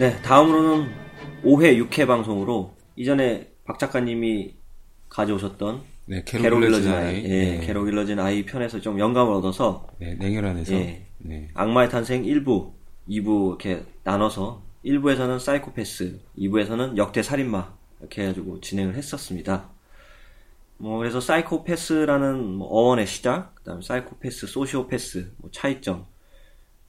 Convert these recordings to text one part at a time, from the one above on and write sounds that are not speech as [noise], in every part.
네, 다음으로는 5회, 6회 방송으로 이전에 박 작가님이 가져오셨던 네, 게로 길러진 아이. 예, 네. 게로 길러진 아이 편에서 좀 영감을 얻어서 네, 냉혈한에서. 예. 네. 악마의 탄생 1부, 2부 이렇게 나눠서 1부에서는 사이코패스, 2부에서는 역대 살인마 이렇게 해가지고 진행을 했었습니다. 뭐 그래서 사이코패스라는 뭐 어원의 시작, 그다음에 사이코패스, 소시오패스 뭐 차이점.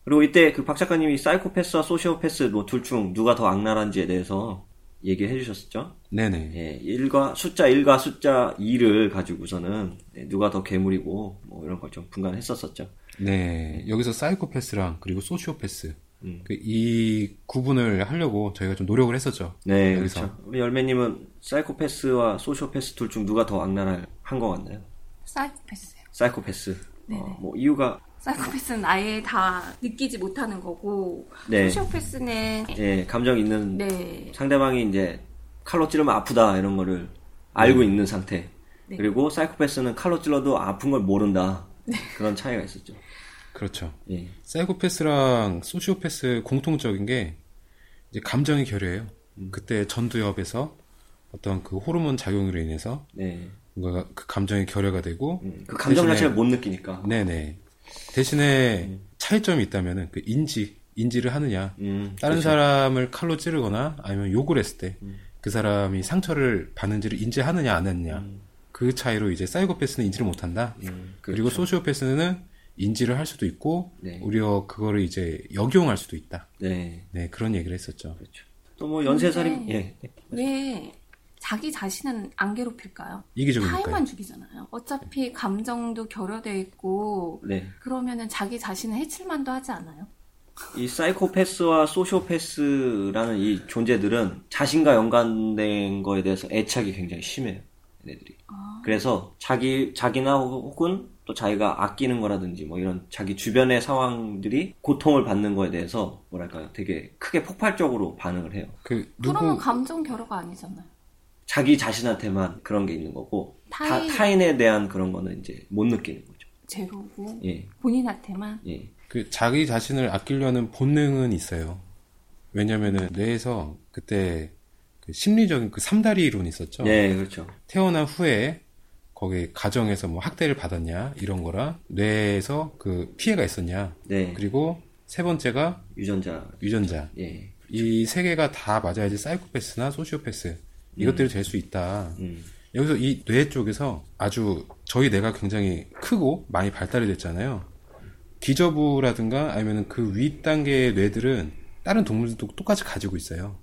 그리고 이때 그 박 작가님이 사이코패스와 소시오패스 뭐 둘 중 누가 더 악랄한지에 대해서 얘기를 해주셨었죠. 네네. 예, 1과 숫자 1과 숫자 2를 가지고서는 네, 누가 더 괴물이고 뭐 이런 걸 좀 분간했었었죠. 네. 여기서 사이코패스랑 그리고 소시오패스. 음. 그 이 구분을 하려고 저희가 좀 노력을 했었죠. 네, 여기서. 그렇죠. 우리 열매님은 사이코패스와 소시오패스 둘 중 누가 더 악랄한 것 같나요? 사이코패스예요. 사이코패스. 네네. 어, 뭐 이유가 사이코패스는 아예 다 느끼지 못하는 거고 네. 소시오패스는 예, 감정 있는 네 상대방이 이제 칼로 찌르면 아프다 이런 거를 알고 있는 상태. 네. 그리고 사이코패스는 칼로 찔러도 아픈 걸 모른다. 그런 차이가 있었죠. 그렇죠. 예. 사이코패스랑 소시오패스 공통적인 게 이제 감정이 결여해요. 음. 그때 전두엽에서 어떤 그 호르몬 작용으로 인해서 네. 뭔가 그 감정이 결여가 되고 음, 그 감정 자체를 못 느끼니까. 네네. 대신에 차이점이 있다면은 그 인지, 인지를 하느냐. 음, 다른 그렇죠. 사람을 칼로 찌르거나 아니면 욕을 했을 때 그 사람이 상처를 받는지를 인지하느냐 안 했느냐. 그 차이로 이제 사이코패스는 인지를 못한다. 음, 그리고 그렇죠. 소시오패스는 인지를 할 수도 있고 네. 오히려 그거를 이제 역용할 수도 있다. 네. 네 그런 얘기를 했었죠. 그렇죠. 또 뭐 연쇄살인 근데- 예. 왜 자기 자신은 안 괴롭힐까요? 이기적이니까요. 타인만 죽이잖아요. 어차피 감정도 결여돼 있고 네. 그러면은 자기 자신을 해칠만도 하지 않아요? 이 사이코패스와 소시오패스라는 이 존재들은 자신과 연관된 거에 대해서 애착이 굉장히 심해요. 얘네들이. 그래서 자기 자기나 혹은 또 자기가 아끼는 거라든지 뭐 이런 자기 주변의 상황들이 고통을 받는 거에 대해서 뭐랄까요? 되게 크게 폭발적으로 반응을 해요. 그 누구 그러면 감정 결여가 아니잖아요. 자기 자신한테만 그런 게 있는 거고 타인- 타, 타인에 대한 그런 거는 이제 못 느끼는 거죠. 제로고 예. 본인한테만 예. 그 자기 자신을 아끼려는 본능은 있어요. 왜냐면은 뇌에서 그때 그 심리적인 그 삼다리 이론이 있었죠. 네, 그렇죠. 태어난 후에 거기 가정에서 뭐 학대를 받았냐 이런 거라 뇌에서 그 피해가 있었냐 네. 그리고 세 번째가 유전자. 유전자 예. 이세 개가 다 맞아야지 사이코패스나 소시오패스 이것들이 될 수 있다. 음. 여기서 이 뇌 쪽에서 아주 저희 뇌가 굉장히 크고 많이 발달이 됐잖아요. 기저부라든가 아니면 그 윗단계의 뇌들은 다른 동물들도 똑같이 가지고 있어요.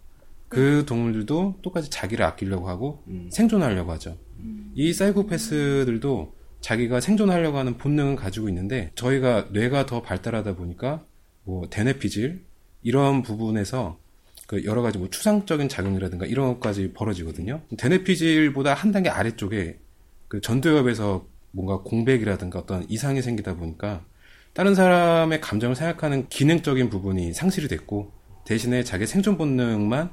그 동물들도 똑같이 자기를 아끼려고 하고 음. 생존하려고 하죠. 이 사이코패스들도 자기가 생존하려고 하는 본능은 가지고 있는데 저희가 뇌가 더 발달하다 보니까 뭐 대뇌피질 이런 부분에서 그 여러 가지 뭐 추상적인 작용이라든가 이런 것까지 벌어지거든요. 대뇌피질보다 한 단계 아래쪽에 그 전두엽에서 뭔가 공백이라든가 어떤 이상이 생기다 보니까 다른 사람의 감정을 생각하는 기능적인 부분이 상실이 됐고 대신에 자기 생존 본능만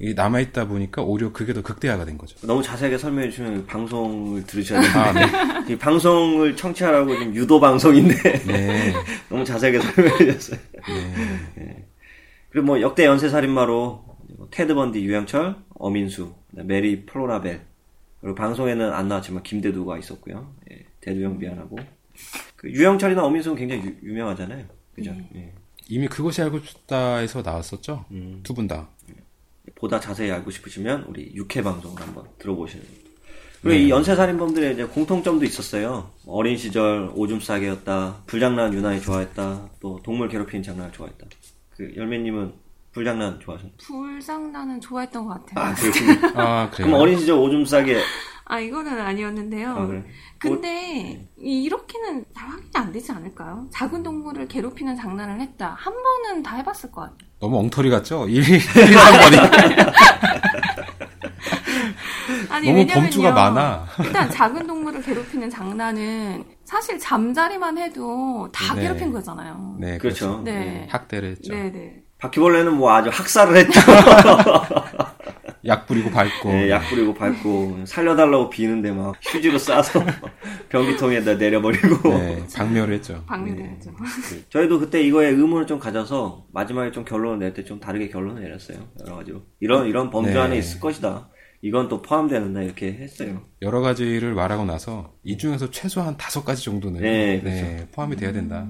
이 남아 있다 보니까 오히려 그게 더 극대화가 된 거죠. 너무 자세하게 설명해 주시면 방송을 들으셔야 되는데 아, 네. [laughs] 이 방송을 청취하라고 지금 유도 방송인데 네. [laughs] 너무 자세하게 설명해 주셨어요. 예. 그리고 뭐 역대 연쇄 살인마로 테드 번디, 유영철, 엄인숙, 메리 플로라벨 그리고 방송에는 안 나왔지만 김대두가 있었고요. 예, 대두 형 미안하고 그 유영철이나 엄인숙은 굉장히 유, 명하잖아요 그죠? 예. 이미 그것이 알고 싶다에서 나왔었죠. 음. 두분 다. 보다 자세히 알고 싶으시면 우리 6회 방송을 한번 들어보시는. 그리고 이 연쇄살인범들의 이제 공통점도 있었어요. 어린 시절 오줌 싸개였다, 불장난 유난히 좋아했다, 또 동물 괴롭히는 장난을 좋아했다. 그 열매님은 불장난 좋아하셨나요? 불장난은 좋아했던 것 같아요. 아, 그렇군요. [laughs] 아, 그럼? 어린 시절 오줌 싸개. 아 이거는 아니었는데요. 아, 그래? 근데 이- 이렇게는 잘 확인이 안 되지 않을까요? 작은 동물을 괴롭히는 장난을 했다. 한 번은 다 해봤을 것 같아요. 너무 엉터리 같죠? 1, 1, 3번이. 아니 너무 왜냐면요. 범주가 많아. 일단 작은 동물을 괴롭히는 장난은 사실 잠자리만 해도 다 네. 괴롭힌 거잖아요. 네, 그렇죠. 네. 학대를 했죠. 네 네. 바퀴벌레는 뭐 아주 학살을 했죠. [laughs] 약 뿌리고 밟고. 네, 약 뿌리고 밟고 살려달라고 비는데 막 휴지로 싸서 [laughs] 변기통에다 내려버리고. 네, 박멸을 했죠. 박멸해야죠. 저희도 그때 이거에 의문을 좀 가져서 마지막에 좀 결론을 낼 때 좀 다르게 결론을 내렸어요. 여러 가지로. 이런 이런 범주 네. 안에 있을 것이다. 이건 또 포함되는다 이렇게 했어요. 여러 가지를 말하고 나서 이 중에서 최소한 다섯 가지 정도는 네, 네, 포함이 돼야 된다.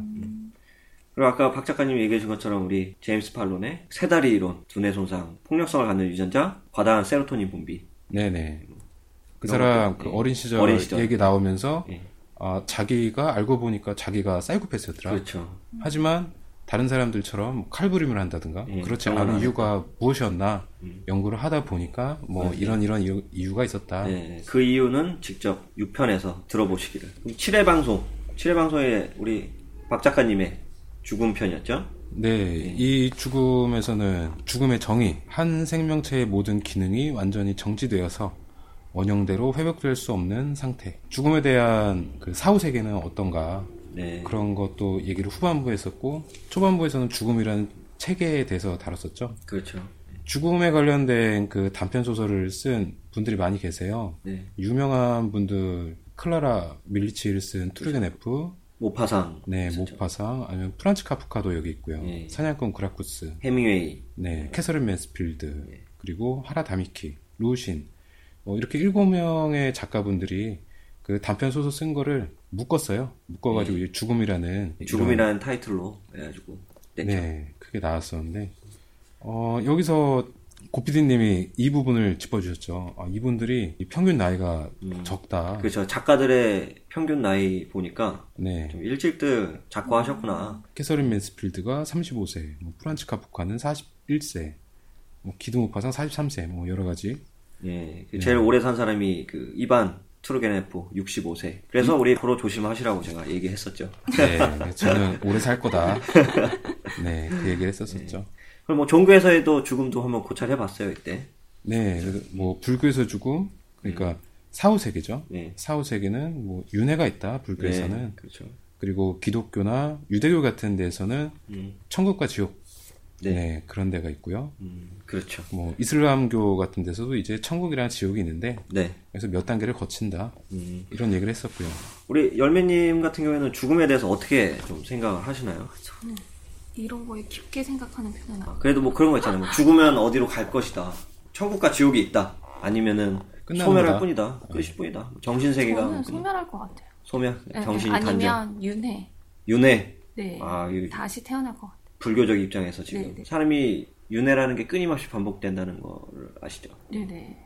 그리고 아까 박 작가님이 얘기해 준 것처럼 우리 제임스 팔론의 세 다리 이론, 두뇌 손상, 폭력성을 갖는 유전자, 과다한 세로토닌 분비. 네네. 그 그런 사람 것도, 그 예. 어린 시절, 어린 시절. 얘기 나오면서 예. 아, 자기가 알고 보니까 자기가 사이코패스였더라. 그렇죠. 하지만 다른 사람들처럼 칼부림을 한다든가 예, 그렇지 않은 안 이유가 무엇이었나 음. 연구를 하다 보니까 뭐 네. 이런 이런 이유, 이유가 있었다. 네, 그 이유는 직접 6편에서 들어보시기를. 그럼 7회 방송, 7회 방송에 우리 박 작가님의 죽음 편이었죠? 네, 이 죽음에서는 죽음의 정의, 한 생명체의 모든 기능이 완전히 정지되어서 원형대로 회복될 수 없는 상태. 죽음에 대한 그 사후 세계는 어떤가 네. 그런 것도 얘기를 후반부에 했었고 초반부에서는 죽음이라는 체계에 대해서 다뤘었죠. 그렇죠. 죽음에 관련된 그 단편 소설을 쓴 분들이 많이 계세요. 네. 유명한 분들 클라라 밀리치를 쓴 투르겐 F, 모파상, 네 있었죠. 모파상 아니면 프란츠 카프카도 여기 있고요. 예. 사냥꾼 그라쿠스, 해밍웨이, 네 캐서린 맨스필드 예. 그리고 하라 다미키, 루신 뭐 이렇게 일곱 명의 작가분들이 그 단편 소설 쓴 거를 묶었어요. 묶어가지고 이 죽음이라는 예. 죽음이라는 타이틀로 해가지고 이런- 냈죠. 네 그게 나왔었는데 어 여기서 고피디님이 이 부분을 짚어주셨죠. 아, 이분들이 이 평균 나이가 적다. 그렇죠. 작가들의 평균 나이 보니까 네. 좀 일찍들 작고하셨구나. 캐서린 맨스필드가 35세, 뭐 프란츠 카프카는 41세, 뭐 기 드 모파상 43세, 뭐 여러 가지. 예, 그 제일 오래 산 사람이 그 이반 투르게네프 65세. 그래서 우리 프로 조심하시라고 제가 얘기했었죠. 네, 저는 오래 살 거다. 네, 그 얘기를 했었었죠. 그럼 뭐 종교에서의 도 죽음도 한번 고찰해봤어요 이때. 네, 그래서 뭐 불교에서 죽음, 그러니까 사후 세계죠. 네. 사후 세계는 뭐 윤회가 있다. 불교에서는 네, 그렇죠. 그리고 기독교나 유대교 같은 데서는 음, 천국과 지옥, 네. 네. 그런 데가 있고요. 음, 그렇죠. 뭐 이슬람교 같은 데서도 이제 천국이랑 지옥이 있는데 네. 그래서 몇 단계를 거친다 음. 이런 얘기를 했었고요. 우리 열매님 같은 경우에는 죽음에 대해서 어떻게 좀 생각을 하시나요? 저는 이런 거에 깊게 생각하는 편은 아니에요. 그래도 뭐 그런 거 있잖아요. 뭐 죽으면 어디로 갈 것이다. 천국과 지옥이 있다. 아니면은 소멸할 거다. 뿐이다. 끝일 뿐이다. 정신 세계가 저는 소멸할 것 같아요. 소멸, 네, 정신이 아니면 단절, 윤회. 윤회. 네. 아, 이 다시 태어날 것 같아요. 불교적 입장에서 지금 네, 네. 사람이 윤회라는 게 끊임없이 반복된다는 거를 아시죠? 네네.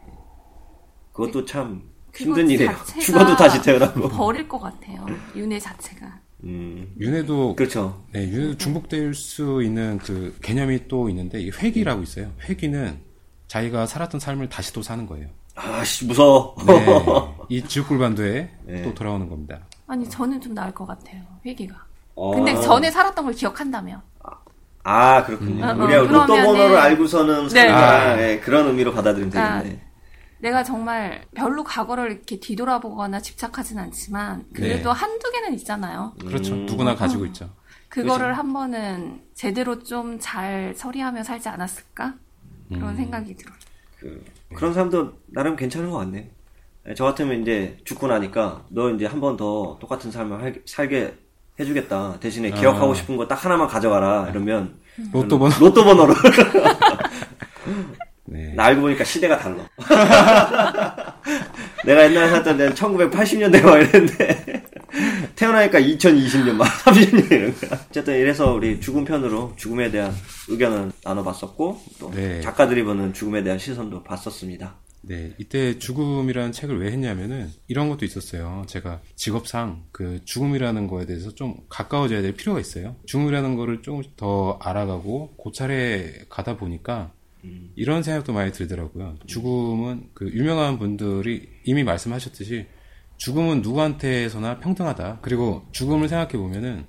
그것도 참 그것 힘든 일이에요. 죽어도 다시 태어나고. 버릴 것 같아요. 윤회 자체가. 음, 윤회도 그렇죠. 네, 윤회도 중복될 수 있는 그 개념이 또 있는데 이 회기라고 있어요. 회기는 자기가 살았던 삶을 다시 또 사는 거예요. 아씨 무서워. 네, [laughs] 이 지옥불반도에 네. 또 돌아오는 겁니다. 아니 저는 좀 나을 것 같아요. 회기가. 어. 근데 전에 살았던 걸 기억한다면. 아 그렇군요. 음. 우리가 어, 로또 그러면은- 번호를 알고서는 네. 아. 네, 그런 의미로 받아들이면 아, 되겠네. 내가 정말 별로 과거를 이렇게 뒤돌아보거나 집착하진 않지만 그래도 한두 개는 있잖아요. 그렇죠. 음. 누구나 가지고 있죠. 그거를 한 번은 제대로 좀 잘 처리하며 살지 않았을까? 그런 생각이 들어요. 그, 그런 사람도 나름 괜찮은 것 같네. 네, 저 같으면 이제 죽고 나니까 너 이제 한 번 더 똑같은 삶을 할- 살게 해주겠다. 대신에 기억하고 아. 싶은 거 딱 하나만 가져가라. 이러면 로또 번호. 로또 번호를 [laughs] 네. 나 알고 보니까 시대가 달라. [laughs] 내가 옛날에 살던 데는 1980년대 막 이랬는데 [laughs] 태어나니까 2020년 막 30년 이런 거야. 어쨌든 이래서 우리 죽음 편으로 죽음에 대한 의견을 나눠봤었고 또 네. 작가들이 보는 죽음에 대한 시선도 봤었습니다. 네, 이때 죽음이라는 책을 왜 했냐면은 이런 것도 있었어요. 제가 직업상 그 죽음이라는 거에 대해서 좀 가까워져야 될 필요가 있어요. 죽음이라는 거를 조금씩 더 알아가고 고찰해 가다 보니까 이런 생각도 많이 들더라고요. 죽음은 그 유명한 분들이 이미 말씀하셨듯이 죽음은 누구한테서나 평등하다. 그리고 죽음을 생각해 보면은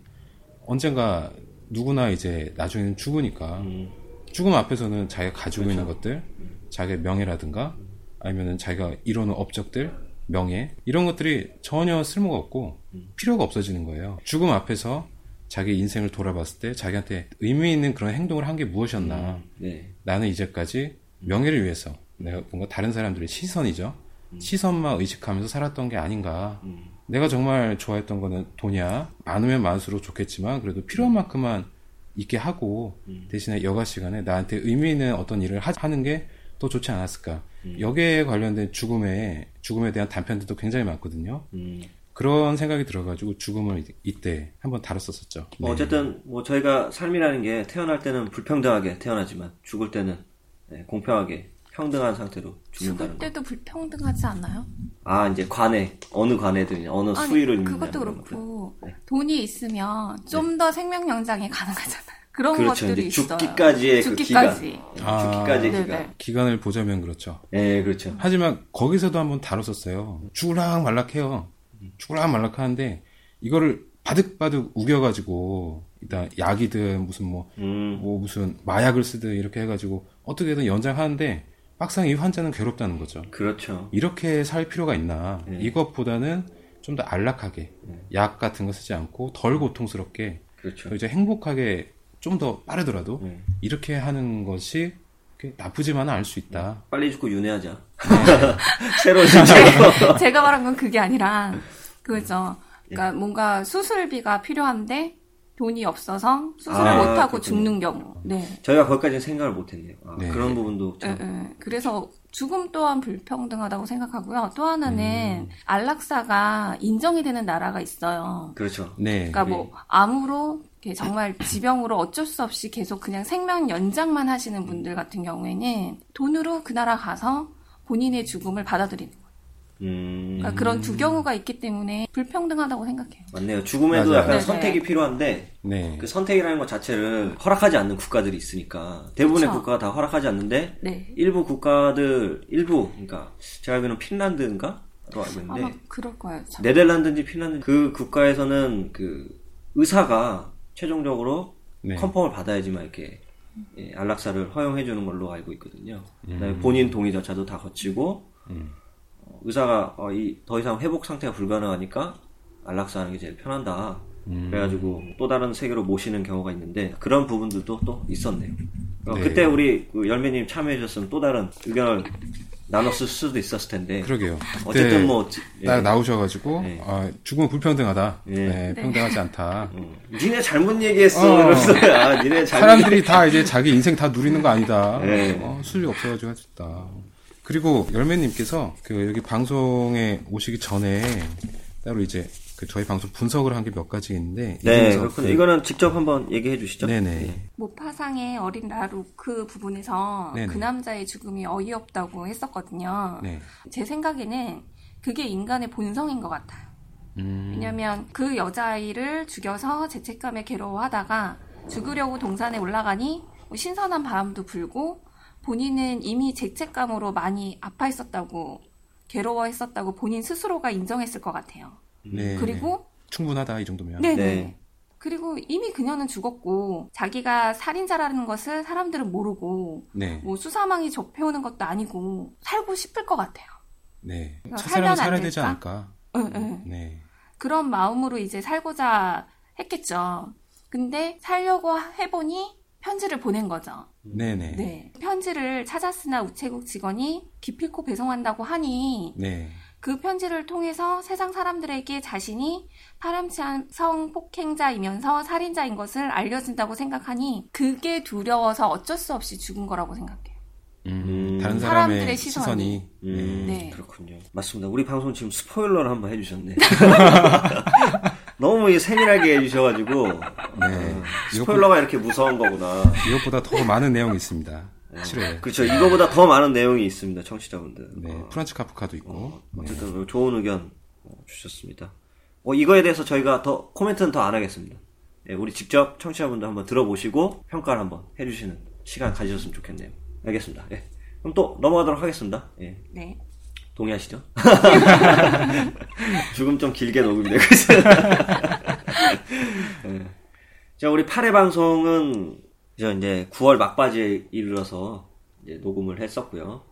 언젠가 누구나 이제 나중에는 죽으니까 죽음 앞에서는 자기가 가지고 있는 것들, 자기의 명예라든가 아니면은 자기가 이루는 업적들, 명예 이런 것들이 전혀 쓸모가 없고 필요가 없어지는 거예요. 죽음 앞에서 자기 인생을 돌아봤을 때 자기한테 의미 있는 그런 행동을 한 게 무엇이었나? 네. 나는 이제까지 명예를 위해서 내가 뭔가 다른 사람들의 시선이죠. 음. 시선만 의식하면서 살았던 게 아닌가. 내가 정말 좋아했던 거는 돈이야. 많으면 많을수록 좋겠지만 그래도 필요한 만큼만 있게 하고 음. 대신에 여가 시간에 나한테 의미 있는 어떤 일을 하, 는게 더 좋지 않았을까. 음. 여기에 관련된 죽음에 죽음에 대한 단편들도 굉장히 많거든요. 음. 그런 생각이 들어가지고 죽음을 이- 이때 한번 다뤘었었죠. 뭐 네. 어쨌든 뭐 저희가 삶이라는 게 태어날 때는 불평등하게 태어나지만 죽을 때는 네, 공평하게 평등한 상태로 죽는다는 죽을 거. 때도 불평등하지 않아요? 아 이제 관에 어느 관에든 어느 아니, 수위를 그것도. 그렇고 네. 돈이 있으면 좀더 생명 연장이 가능하잖아요. 그런 그렇죠. 것들이 있어요. 죽기까지의 그 죽기까지. 아. 죽기까지의 네네. 기간. 기간을 보자면 그렇죠. 네 그렇죠. 하지만 거기서도 한번 다뤘었어요. 죽을락 말락해요. 죽을락 말락하는데 이거를 바득바득 우겨가지고 일단 약이든 무슨 뭐, 음. 뭐 무슨 마약을 쓰든 이렇게 해가지고 어떻게든 연장하는데 막상 이 환자는 괴롭다는 거죠. 그렇죠. 이렇게 살 필요가 있나? 네. 이것보다는 좀 더 안락하게 약 같은 거 쓰지 않고 덜 고통스럽게 그렇죠. 이제 행복하게 좀 더 빠르더라도 네. 이렇게 하는 것이 나쁘지만은 않을 수 있다. 빨리 죽고 윤회하자. [laughs] 새로운 진짜. [laughs] [laughs] 제가 말한 건 그게 아니라 그거죠. 그러니까 뭔가 수술비가 필요한데 돈이 없어서 수술을 아, 못 하고 그렇군요. 죽는 경우. 네. 저희가 거기까지는 생각을 못했네요. 아, 네. 그런 부분도 예, 참. 예. 그래서 죽음 또한 불평등하다고 생각하고요. 또 음. 하나는 안락사가 인정이 되는 나라가 있어요. 그렇죠. 네. 그러니까 뭐 암으로 이렇게 정말 지병으로 어쩔 수 없이 계속 그냥 생명 연장만 하시는 분들 같은 경우에는 돈으로 그 나라 가서 본인의 죽음을 받아들이는 거예요. 음, 그러니까 그런 두 경우가 있기 때문에 불평등하다고 생각해요. 맞네요. 죽음에도 맞아요. 약간 네, 선택이 네. 필요한데 네. 그 선택이라는 것 자체를 허락하지 않는 국가들이 있으니까 대부분의 그쵸. 국가가 다 허락하지 않는데 네. 일부 국가들 일부 그러니까 제가 알기로는 핀란드인가? 로 알고 있는데 아마 그럴 거예요. 참. 네덜란드인지 핀란드 그 국가에서는 그 의사가 최종적으로 네. 컨펌을 받아야지만 이렇게 예, 안락사를 허용해 주는 걸로 알고 있거든요. 그다음에 본인 동의 절차도 다 거치고 어, 의사가 어, 이, 더 이상 회복 상태가 불가능하니까 안락사하는 게 제일 편한다. 그래가지고 또 다른 세계로 모시는 경우가 있는데 그런 부분들도 또 있었네요. 어, 네. 그때 우리 그 열매님 참여해 주셨으면 또 다른 의견을 나눴을 수도 있었을 텐데 그러게요. 어쨌든 뭐 예. 딱 나오셔가지고 네. 아, 죽음은 불평등하다. 예. 네, 평등하지 않다. 어, [laughs] 니네 잘못 얘기했어. 어. 이러면서 아, 니네 [laughs] 잘못 사람들이 다 이제 자기 인생 다 누리는 거 아니다. 네. 어, 수준이 없어가지고 있다. 그리고 열매님께서 그 여기 방송에 오시기 전에 따로 이제 그 저희 방송 분석을 한 게 몇 가지 있는데 이 네, 그렇군요. 그- 이거는 직접 한번 얘기해 주시죠. 네네. 모파상의 어린 나루 그 부분에서 네네. 그 남자의 죽음이 어이없다고 했었거든요. 네. 제 생각에는 그게 인간의 본성인 것 같아요. 음, 왜냐면 그 여자아이를 죽여서 죄책감에 괴로워하다가 죽으려고 동산에 올라가니 뭐 신선한 바람도 불고 본인은 이미 죄책감으로 많이 아파했었다고 괴로워했었다고 본인 스스로가 인정했을 것 같아요. 네. 그리고 충분하다 이 정도면. 네네. 네. 그리고 이미 그녀는 죽었고 자기가 살인자라는 것을 사람들은 모르고 네. 뭐 수사망이 접해오는 것도 아니고 살고 싶을 것 같아요. 네. 그러니까 살면 안 살아야 되지? 않을까. 응, 응. 네. 그런 마음으로 이제 살고자 했겠죠. 근데 살려고 해보니 편지를 보낸 거죠. 네네. 네. 편지를 찾았으나 우체국 직원이 기필코 배송한다고 하니 네. 그 편지를 통해서 세상 사람들에게 자신이 파렴치한 성폭행자이면서 살인자인 것을 알려준다고 생각하니 그게 두려워서 어쩔 수 없이 죽은 거라고 생각해요. 음, 음. 다른 사람의 사람들의 시선이. 음, 네. 그렇군요. 맞습니다. 우리 방송 지금 스포일러를 한번 해주셨네. [laughs] 너무 이 세밀하게 해주셔가지고 네. 어, 스포일러가 이렇게 무서운 거구나. 이것보다 더 많은 내용이 있습니다. 실에. 그렇죠. 이거보다 더 많은 내용이 있습니다, 청취자분들. 네. 어, 프란츠 카프카도 있고. 네. 어쨌든 좋은 의견 어, 주셨습니다. 어, 이거에 대해서 저희가 더 코멘트는 더 안 하겠습니다. 예, 우리 직접 청취자분들 한번 들어보시고 평가를 한번 해주시는 시간 가지셨으면 좋겠네요. 알겠습니다. 예. 그럼 또 넘어가도록 하겠습니다. 예. 네. 동의하시죠? [laughs] 죽음 좀 길게 녹음되고 있어요. [laughs] 예. 자, 우리 8회 방송은 저 이제 9월 막바지에 이르러서 이제 녹음을 했었고요.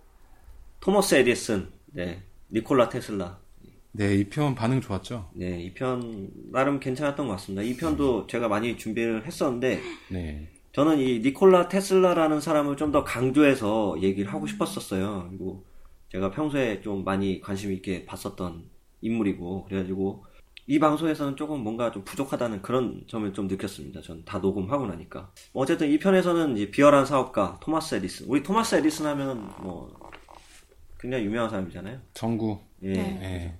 토머스 에디슨, 네, 니콜라 테슬라, 네, 이 편 반응 좋았죠? 네, 이 편 나름 괜찮았던 것 같습니다. 이 편도 제가 많이 준비를 했었는데 네. 저는 이 니콜라 테슬라라는 사람을 좀 더 강조해서 얘기를 하고 싶었었어요. 그리고 제가 평소에 좀 많이 관심 있게 봤었던 인물이고 그래가지고 이 방송에서는 조금 뭔가 좀 부족하다는 그런 점을 좀 느꼈습니다. 전 다 녹음하고 나니까. 뭐 어쨌든 이 편에서는 이제 비열한 사업가 토마스 에디슨. 우리 토마스 에디슨 하면 뭐 굉장히 유명한 사람이잖아요. 정구. 예. 네. 예.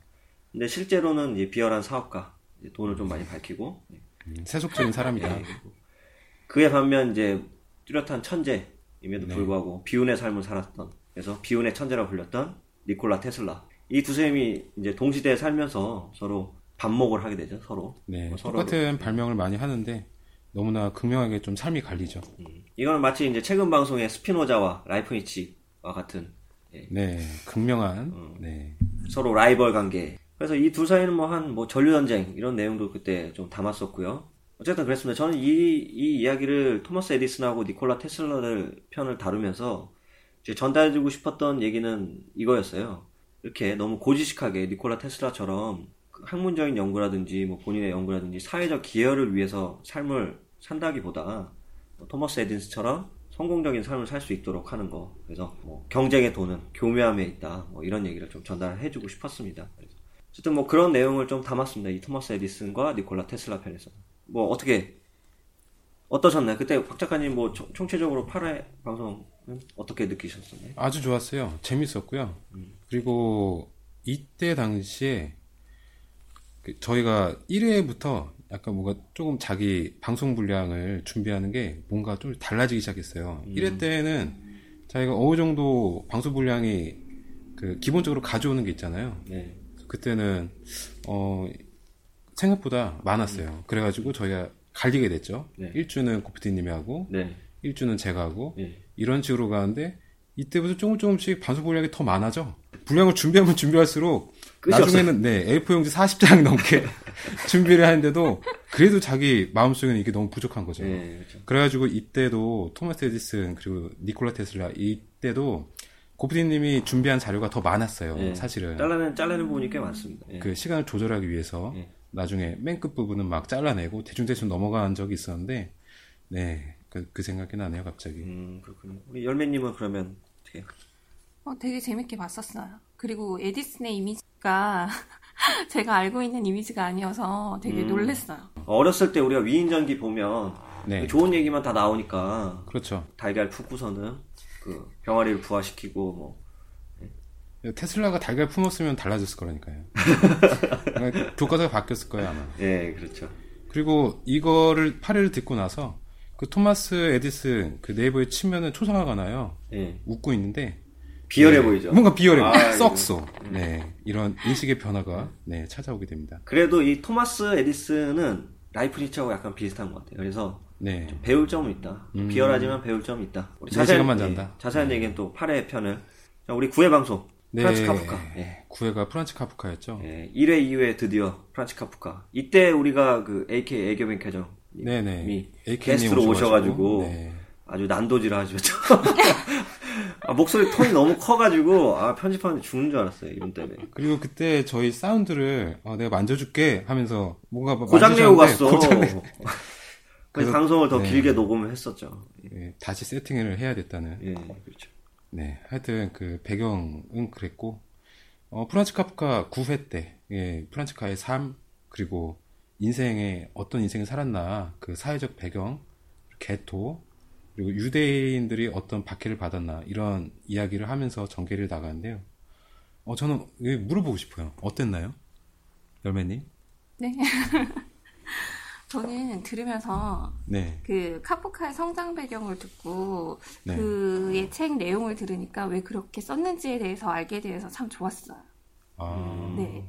근데 실제로는 이제 비열한 사업가. 이제 돈을 좀 많이 밝히고 음, 세속적인 사람이다. 예. 그에 반면 이제 뚜렷한 천재임에도 네. 불구하고 비운의 삶을 살았던 그래서 비운의 천재라고 불렸던 니콜라 테슬라 이 두 셈이 이제 동시대에 살면서 서로 반목을 하게 되죠 서로 네. 뭐 서로를- 똑같은 발명을 많이 하는데 너무나 극명하게 좀 삶이 갈리죠. 이거는 마치 이제 최근 방송의 스피노자와 라이프니치와 같은 네. 극명한. 어. 네. 서로 라이벌 관계 그래서 이둘 사이는 뭐한뭐 전류 전쟁 이런 내용도 그때 좀 담았었고요 어쨌든 그랬습니다 저는 이, 이 이야기를 토마스 에디슨하고 니콜라 테슬라를 편을 다루면서 이제 전달해주고 싶었던 얘기는 이거였어요 이렇게 너무 고지식하게 니콜라 테슬라처럼 그 학문적인 연구라든지 뭐 본인의 연구라든지 사회적 기여를 위해서 삶을 산다기보다 뭐 토마스 에디슨처럼 성공적인 삶을 살 수 있도록 하는 거. 그래서 뭐 경쟁의 돈은 교묘함에 있다. 뭐 이런 얘기를 좀 전달해주고 싶었습니다. 그래서 어쨌든 뭐 그런 내용을 좀 담았습니다. 이 토마스 에디슨과 니콜라 테슬라 편에서. 뭐 어떻게 어떠셨나요? 그때 박 작가님 뭐 총- 총체적으로 8회 방송은 어떻게 느끼셨었나요? 아주 좋았어요. 재밌었고요. 음. 그리고 이때 당시에 그 저희가 1회부터 약간 뭔가 조금 자기 방송 분량을 준비하는 게 뭔가 좀 달라지기 시작했어요. 음. 1회 때는 자기가 어느 정도 방송 분량이 그 기본적으로 가져오는 게 있잖아요. 네. 그때는 어 생각보다 많았어요. 그래가지고 저희가 갈리게 됐죠. 네. 1주는 고피디님이 하고 네. 1주는 제가 하고 예. 이런 식으로 가는데 이때부터 조금 조금씩 방송 분량이 더 많아져. 분량을 준비하면 준비할수록 끝이 없어요. 나중에는 네 A4 용지 40장 넘게 [laughs] 준비를 하는데도 그래도 자기 마음속에는 이게 너무 부족한 거죠. 네. 그렇죠. 그래가지고 이때도 토마스 에디슨 그리고 니콜라 테슬라 이때도 고프디님이 준비한 자료가 더 많았어요. 예. 사실은 잘라낸 잘라낸 부분이 꽤 많습니다. 예. 그 시간을 조절하기 위해서 예. 나중에 맨 끝 부분은 막 잘라내고 대충대충 넘어간 적이 있었는데 네. 그, 그 생각이 나네요, 갑자기. 음 그렇군요. 우리 열매님은 그러면 어떻게? 어, 되게 재밌게 봤었어요. 그리고 에디슨의 이미지가 [laughs] 제가 알고 있는 이미지가 아니어서 되게 음. 놀랬어요. 어렸을 때 우리가 위인전기 보면 네. 좋은 얘기만 다 나오니까 그렇죠. 달걀 푸고서는 그 병아리를 부화시키고 뭐 테슬라가 달걀 품었으면 달라졌을 거라니까요. [laughs] 교과서가 바뀌었을 거예요, 아마. 예, 그렇죠. 그리고 이거를, 파리를 듣고 나서 그 토마스 에디슨 그 네이버에 치면은 초상화가 나요. 예. 웃고 있는데. 비열해 네. 보이죠. 뭔가 비열해 아. 썩소. 네. 이런 인식의 변화가, 네, 찾아오게 됩니다. 그래도 이 토마스 에디슨은 라이프니츠하고 약간 비슷한 것 같아요. 그래서 네. 배울 점은 있다. 음. 비열하지만 배울 점이 있다. 우리 네 잔다. 예, 자세한 얘기는 또 8회 편을. 자, 우리 9회 방송. 네. 프란츠 카프카. 예. 구회가 프란츠 카프카였죠. 예, 1회, 2회 드디어 프란츠 카프카. 이때 우리가 그 AK 애교뱅 캐정 네네. 게스트로 오셔가지고 네. 아주 난도질 하셨죠. [laughs] 아, 목소리 톤이 너무 커가지고 아 편집하는데 죽는 줄 알았어요 이분 때문에. 그리고 그때 저희 사운드를 어, 내가 만져줄게 하면서 뭔가 막 고장 내고 만지셨는데 갔어. 고장 내- [laughs] 그래서 방송을 더 네. 길게 녹음을 했었죠. 예, 다시 세팅을 해야 됐다는. 예, 그렇죠. 네, 하여튼 그 배경은 그랬고 어, 프란츠 카프카 9회 때 예, 프란츠 카의 삶 그리고 인생에 어떤 인생을 살았나 그 사회적 배경 개토 그리고 유대인들이 어떤 박해를 받았나 이런 이야기를 하면서 전개를 나가는데요. 어 저는 물어보고 싶어요. 어땠나요, 열매님? 네. [laughs] 저는 들으면서 네, 그 카프카의 성장 배경을 듣고 네. 그의 책 내용을 들으니까 왜 그렇게 썼는지에 대해서 알게 돼서 참 좋았어요. 아, 네.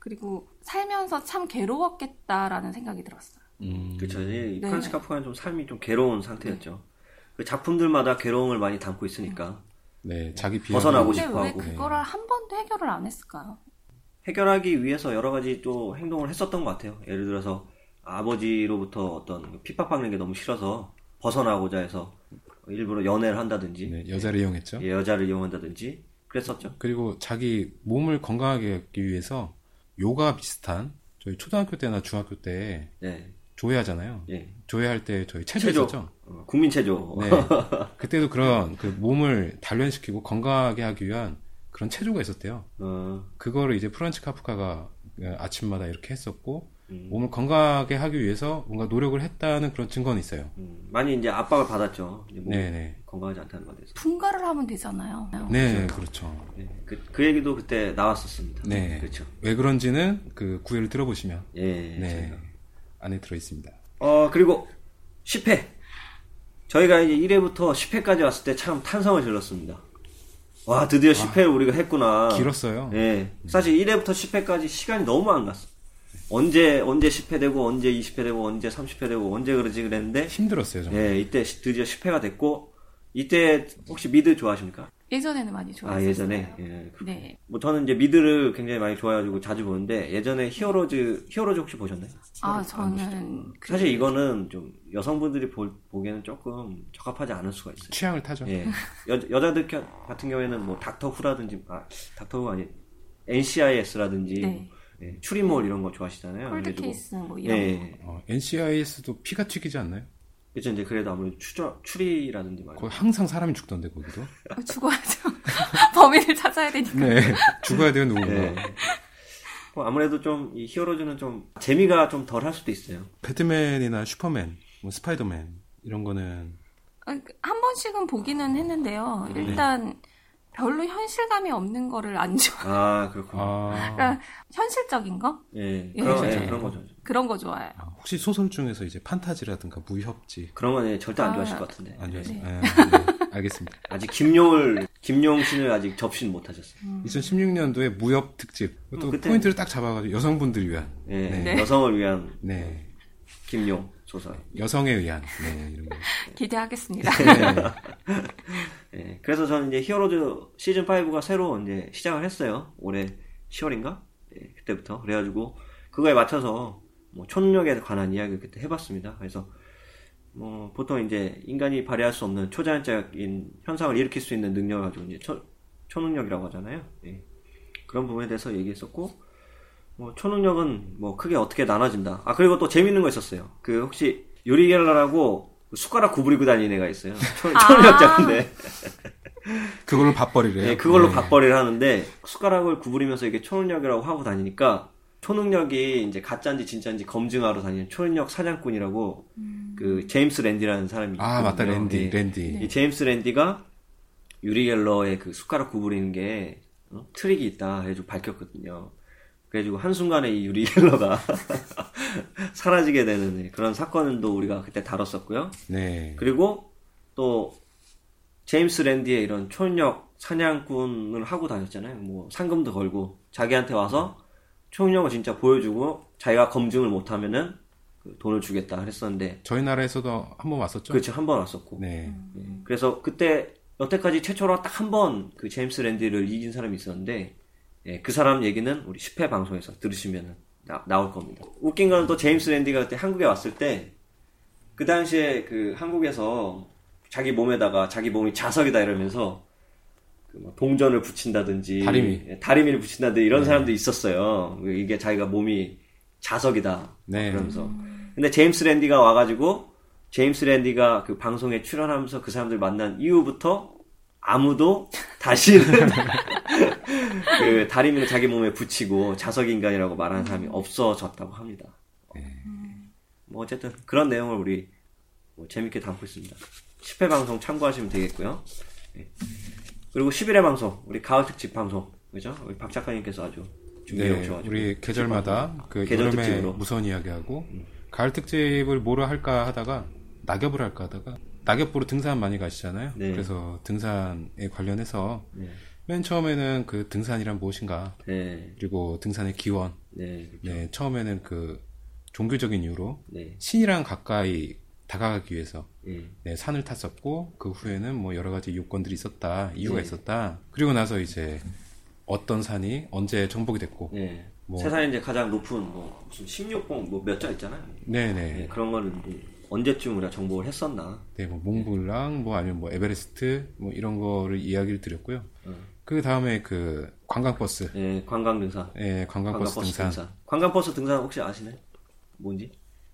그리고 살면서 참 괴로웠겠다라는 생각이 들었어요. 음, 그렇죠. 이 네. 프란츠 카프카는 좀 삶이 좀 괴로운 상태였죠. 그 작품들마다 괴로움을 많이 담고 있으니까 네, 자기 비하 벗어나고 근데 싶어 왜 하고. 그거를 한 번도 해결을 안 했을까요? 해결하기 위해서 여러 가지 또 행동을 했었던 것 같아요. 예를 들어서 아버지로부터 어떤 핍박받는 게 너무 싫어서 벗어나고자 해서 일부러 연애를 한다든지 네, 여자를 이용했죠. 예, 여자를 이용한다든지 그랬었죠. 그리고 자기 몸을 건강하게 하기 위해서 요가 비슷한 저희 초등학교 때나 중학교 때 네. 조회하잖아요. 예. 조회할 때 저희 체조 체조. 있었죠. 어, 국민 체조. 네. [laughs] 그때도 그런 그 몸을 단련시키고 건강하게 하기 위한 그런 체조가 있었대요. 어, 그거를 이제 프란츠 카프카가 아침마다 이렇게 했었고 음. 몸을 건강하게 하기 위해서 뭔가 노력을 했다는 그런 증거는 있어요. 음, 많이 이제 압박을 받았죠. 이제 네네. 건강하지 않다는 것에 대해서. 분가를 하면 되잖아요. 네, 그렇죠. 예, 그, 그 얘기도 그때 나왔었습니다. 네. 그렇죠. 왜 그런지는 그 구애를 들어보시면 예. 네. 안에 들어 있습니다. 어, 그리고 10회. 저희가 이제 1회부터 10회까지 왔을 때 참 탄성을 질렀습니다. 와, 드디어 10회를 우리가 했구나. 길었어요. 예. 사실 1회부터 10회까지 시간이 너무 안 갔어. 언제, 언제 10회 되고, 언제 20회 되고, 언제 30회 되고, 언제 그러지 그랬는데, 힘들었어요, 정말. 예, 이때 시- 드디어 10회가 됐고, 이때 혹시 미드 좋아하십니까? 예전에는 많이 좋아했어요. 아, 예전에? 예. 네. 뭐 저는 이제 미드를 굉장히 많이 좋아해가지고 자주 보는데, 예전에 히어로즈, 히어로즈 혹시 보셨나요? 아, 저는 그 사실 이거는 좀 여성분들이 볼- 보기에는 조금 적합하지 않을 수가 있어요. 취향을 타죠. 예. 여, 여자들 겨- 같은 경우에는 뭐 닥터 후라든지, 아, 닥터 후가 아니, NCIS라든지, 네. 예, 추리몰 이런 거 좋아하시잖아요. 콜드 케이스 뭐 이런 거. 예. 어, NCIS도 피가 튀기지 않나요? 그쵸, 이제 그래도 아무래도 추저, 추리라든지 말고. 거기 항상 사람이 죽던데 거기도. 어, [laughs] 죽어야죠. [laughs] 범인을 찾아야 되니까. 네, 죽어야 돼요 누군가. 네. 뭐 아무래도 좀, 이 히어로즈는 좀, 재미가 좀 덜 할 수도 있어요. 배트맨이나 슈퍼맨, 뭐 스파이더맨 이런 거는 아, 한 번씩은 보기는 했는데요. 일단 별로 현실감이 없는 거를 안 좋아. 아, 그렇구나. 아, 그러니까 현실적인 거 예, 예, 그런, 예. 그런 거죠. 그런 거 좋아해요. 아, 혹시 소설 중에서 이제 판타지라든가 무협지 그런 건 예, 절대 안 아, 좋아하실 것 같은데. 안 좋아하세요? 네. 네. 네, 알겠습니다. [laughs] 아직 김용을, 김용신을 아직 접신 못 하셨어요. 2016년도에 무협 특집 또 음, 포인트를 딱 잡아가지고 여성분들 위한 예, 네. 여성을 위한 네 김용 소설. 여성에 의한 네, 이런 거. [laughs] 기대하겠습니다. 네. 예, 그래서 저는 이제 히어로즈 시즌 5가 새로 이제 시작을 했어요. 올해 10월인가? 예, 그때부터. 그래가지고 그거에 맞춰서 뭐 초능력에 관한 이야기를 그때 해봤습니다. 그래서 뭐 보통 이제 인간이 발휘할 수 없는 초자연적인 현상을 일으킬 수 있는 능력을 가지고 이제 초, 초능력이라고 하잖아요. 예. 그런 부분에 대해서 얘기했었고 뭐 초능력은 뭐 크게 어떻게 나눠진다. 아 그리고 또 재밌는 거 있었어요. 그 혹시 요리겔러라고 숟가락 구부리고 다니는 애가 있어요. 초, 아. 초능력자인데. [laughs] 그걸로 밥벌이래요. 네, 그걸로 네. 밥벌이를 하는데 숟가락을 구부리면서 이게 초능력이라고 하고 다니니까 초능력이 이제 가짜인지 진짜인지 검증하러 다니는 초능력 사냥꾼이라고 그 제임스 랜디라는 사람이 아 맞다 있거든요. 랜디 예. 랜디. 이 제임스 랜디가 유리겔러의 그 숟가락 구부리는 게 어? 트릭이 있다 해가지고 밝혔거든요. 그래가지고 한순간에 이 유리겔러가 [laughs] 사라지게 되는 그런 사건도 우리가 그때 다뤘었고요. 네. 그리고 또 제임스 랜디의 이런 초능력 사냥꾼을 하고 다녔잖아요. 뭐 상금도 걸고 자기한테 와서 초능력을 진짜 보여주고 자기가 검증을 못하면은 그 돈을 주겠다 그랬었는데 저희 나라에서도 한 번 왔었죠. 그렇죠 한 번 왔었고 네. 예. 그래서 그때 여태까지 최초로 딱 한 번 그 제임스 랜디를 이긴 사람이 있었는데 예, 그 사람 얘기는 우리 10회 방송에서 들으시면 나, 나올 겁니다. 웃긴 거는 또 제임스 랜디가 그때 한국에 왔을 때 그 당시에 그 한국에서 자기 몸에다가 자기 몸이 자석이다 이러면서 그뭐 동전을 붙인다든지 다리미. 예, 다리미를 붙인다든지 이런 사람도 있었어요. 이게 자기가 몸이 자석이다 네. 그러면서 근데 제임스 랜디가 와가지고 제임스 랜디가 그 방송에 출연하면서 그 사람들 만난 이후부터 아무도 다시는 [laughs] 그 다리미를 자기 몸에 붙이고 자석 인간이라고 말하는 사람이 없어졌다고 합니다. 뭐 어쨌든 그런 내용을 우리 뭐 재밌게 담고 있습니다. 10회 방송 참고하시면 되겠고요. 예. 그리고 11회 방송 우리 가을 특집 방송 그죠? 우리 박 작가님께서 아주 준비해 네, 오셔가지고 우리 계절마다 그 계절 여름에 특집으로. 무선 이야기하고 가을 특집을 뭐로 할까 하다가 낙엽을 할까 하다가 낙엽 보러 등산 많이 가시잖아요. 네. 그래서 등산에 관련해서 네. 맨 처음에는 그 등산이란 무엇인가 네, 그리고 등산의 기원. 네, 네, 처음에는 그 종교적인 이유로 네, 신이랑 가까이 다가가기 위해서 예, 네, 산을 탔었고 그 후에는 뭐 여러 가지 요건들이 있었다 이유가 네. 있었다 그리고 나서 이제 어떤 산이 언제 정복이 됐고 네. 뭐. 세상에 이제 가장 높은 뭐 무슨 16봉 뭐 몇 자 있잖아요. 네네 네, 그런 거를 언제쯤 우리가 정복을 했었나. 네, 뭐 몽블랑 뭐 아니면 뭐 에베레스트 뭐 이런 거를 이야기를 드렸고요. 음. 그 다음에 그 관광버스, 예, 관광 등산. 예, 관광버스 등산. 관광버스 등산 혹시 아시나요? 뭔지?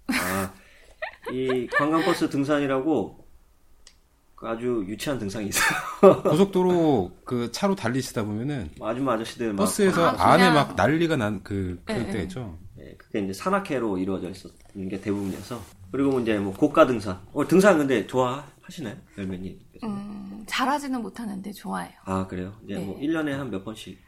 아, [laughs] 이 관광버스 등산이라고 그 아주 유치한 등산이 있어요. [laughs] 고속도로 그 차로 달리시다 보면은 아줌마 아저씨들 막 버스에서 아, 안에 막 난리가 난 그 그럴 네, 때가 있죠. 예, 그게 이제 산악회로 이루어져 있었는 게 대부분이어서 그리고 이제 뭐 고가 등산. 어, 등산 근데 좋아하시나요, 열매님? 음, 잘하지는 못하는데 좋아해요. 아 그래요? 이제 네. 뭐 1년에 한 몇 번씩.